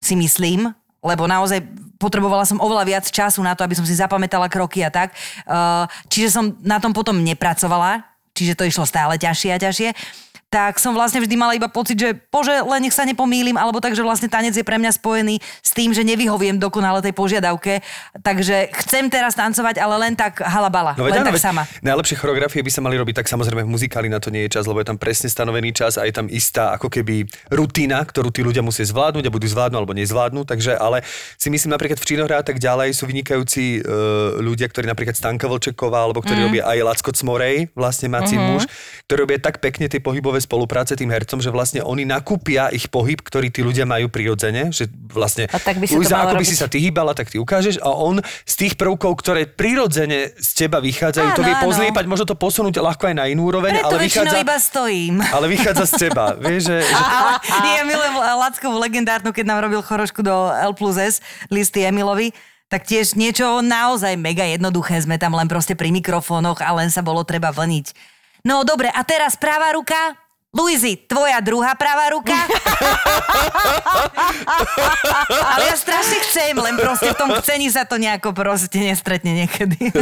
si myslím, lebo naozaj potrebovala som oveľa viac času na to, aby som si zapamätala kroky a tak. Uh, čiže som na tom potom nepracovala, čiže to išlo stále ťažšie a ťažšie tak som vlastne vždy mala iba pocit, že bože, len nech sa nepomýlim, alebo tak, že vlastne tanec je pre mňa spojený s tým, že nevyhoviem dokonale tej požiadavke. Takže chcem teraz tancovať, ale len tak halabala, No len áno, tak sama. Najlepšie choreografie by sa mali robiť, tak samozrejme v muzikáli na to nie je čas, lebo je tam presne stanovený čas a je tam istá ako keby rutina, ktorú tí ľudia musia zvládnuť a budú zvládnuť alebo nezvládnuť. Takže ale si myslím napríklad v činohre a tak ďalej sú vynikajúci uh, ľudia, ktorí napríklad Stanka Vlčeková alebo ktorí mm. robia aj Lacko Cmorej, vlastne Macin mm-hmm. muž, ktorí robia tak pekne tie pohybové spolupráce tým hercom, že vlastne oni nakúpia ich pohyb, ktorý tí ľudia majú prirodzene, že vlastne A tak by sa to Luisa, ako by robiť. si sa ty hýbala, tak ty ukážeš a on z tých prvkov, ktoré prirodzene z teba vychádzajú, to Áno, vie áno. pozliepať, možno to posunúť ľahko aj na inú úroveň, Preto ale vychádza, iba stojím. ale vychádza z teba. Vieš, že, že ja milujem Lackovú legendárnu, keď nám robil chorošku do L plus S, listy Emilovi, tak tiež niečo naozaj mega jednoduché. Sme tam len proste pri mikrofónoch a len sa bolo treba vlniť. No dobre, a teraz pravá ruka. Luizi, tvoja druhá pravá ruka. Ale ja strašne chcem, len proste v tom chcení sa to nejako proste nestretne niekedy.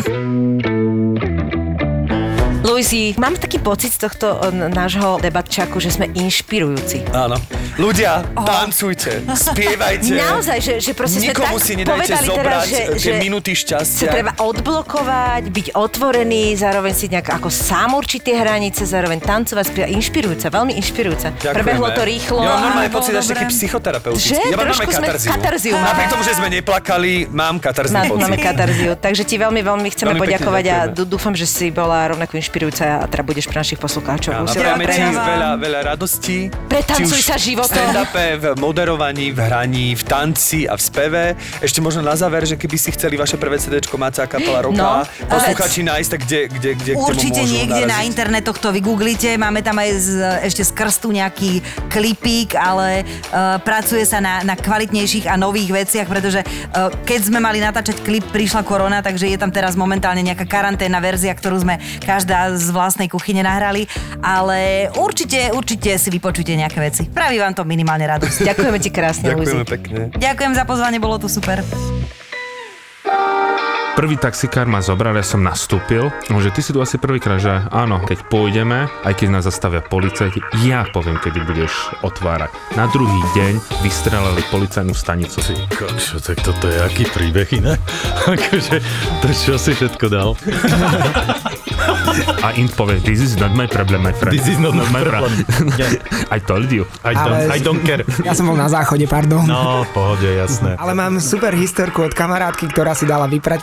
Luisi, mám taký pocit z tohto n- nášho debatčaku, že sme inšpirujúci. áno. Ľudia, tancujte, spievajte. Naozaj, že, že proste Nikomu sme si nedajte zobrať teraz, že, tie že minuty sa šťastia. treba odblokovať, byť otvorený, zároveň si nejak ako sám určiť tie hranice, zároveň tancovať, spievať. Inšpirujúca, veľmi inšpirujúca. Ďakujeme. Prebehlo to rýchlo. Ja mám normálne pocit, až taký psychoterapeutický. Že? Ja mám normálne katarziu. katarziu. Napriek tomu, že sme neplakali, mám katarzný Má, pocit. máme katarziu, takže ti veľmi, veľmi chceme Veľmi poďakovať a dúfam, že si bola rovnako inšpirujúca a teda budeš pre našich poslucháčov. Áno, prajeme ti veľa, veľa radostí. Pretancuj sa životom. V v moderovaní, v hraní, v tanci a v speve. Ešte možno na záver, že keby si chceli vaše prvé CDčko Máca kapela Roka, No, posluchači nájsť, tak kde, kde, kde, Určite kde môžu niekde na naraziť? internetoch to vygooglite, máme tam aj z, ešte z krstu nejaký klipík, ale uh, pracuje sa na, na kvalitnejších a nových veciach, pretože uh, keď sme mali natáčať klip, prišla korona, takže je tam teraz momentálne nejaká karanténna verzia, ktorú sme každá z vlastnej kuchyne nahrali, ale určite, určite si vypočujte nejaké veci. Praví vám to minimálne radosť. Ďakujeme ti krásne, Ďakujeme Luzi. pekne. Ďakujem za pozvanie, bolo to super. Prvý taxikár ma zobral, ja som nastúpil, že ty si tu asi prvýkrát, že áno, keď pôjdeme, aj keď nás zastavia policajti, ja poviem, kedy budeš otvárať. Na druhý deň vystrelali policajnú stanicu. Ty kokšo, tak toto je aký príbeh iné? akože, to čo si všetko dal? A Int povie, this is not my problem, my friend. This is not my problem. I told you. I don't, Ale- I don't care. Ja som bol na záchode, pardon. No, pohode, jasné. Ale mám super historku od kamarátky, ktorá si dala vyprať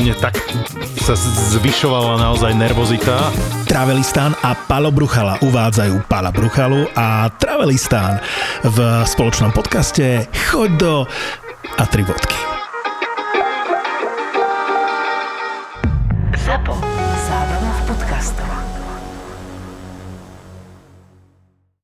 mne tak sa zvyšovala naozaj nervozita. Travelistán a Palo Bruchala uvádzajú Pala Bruchalu a Travelistán v spoločnom podcaste Choď do a tri vodky.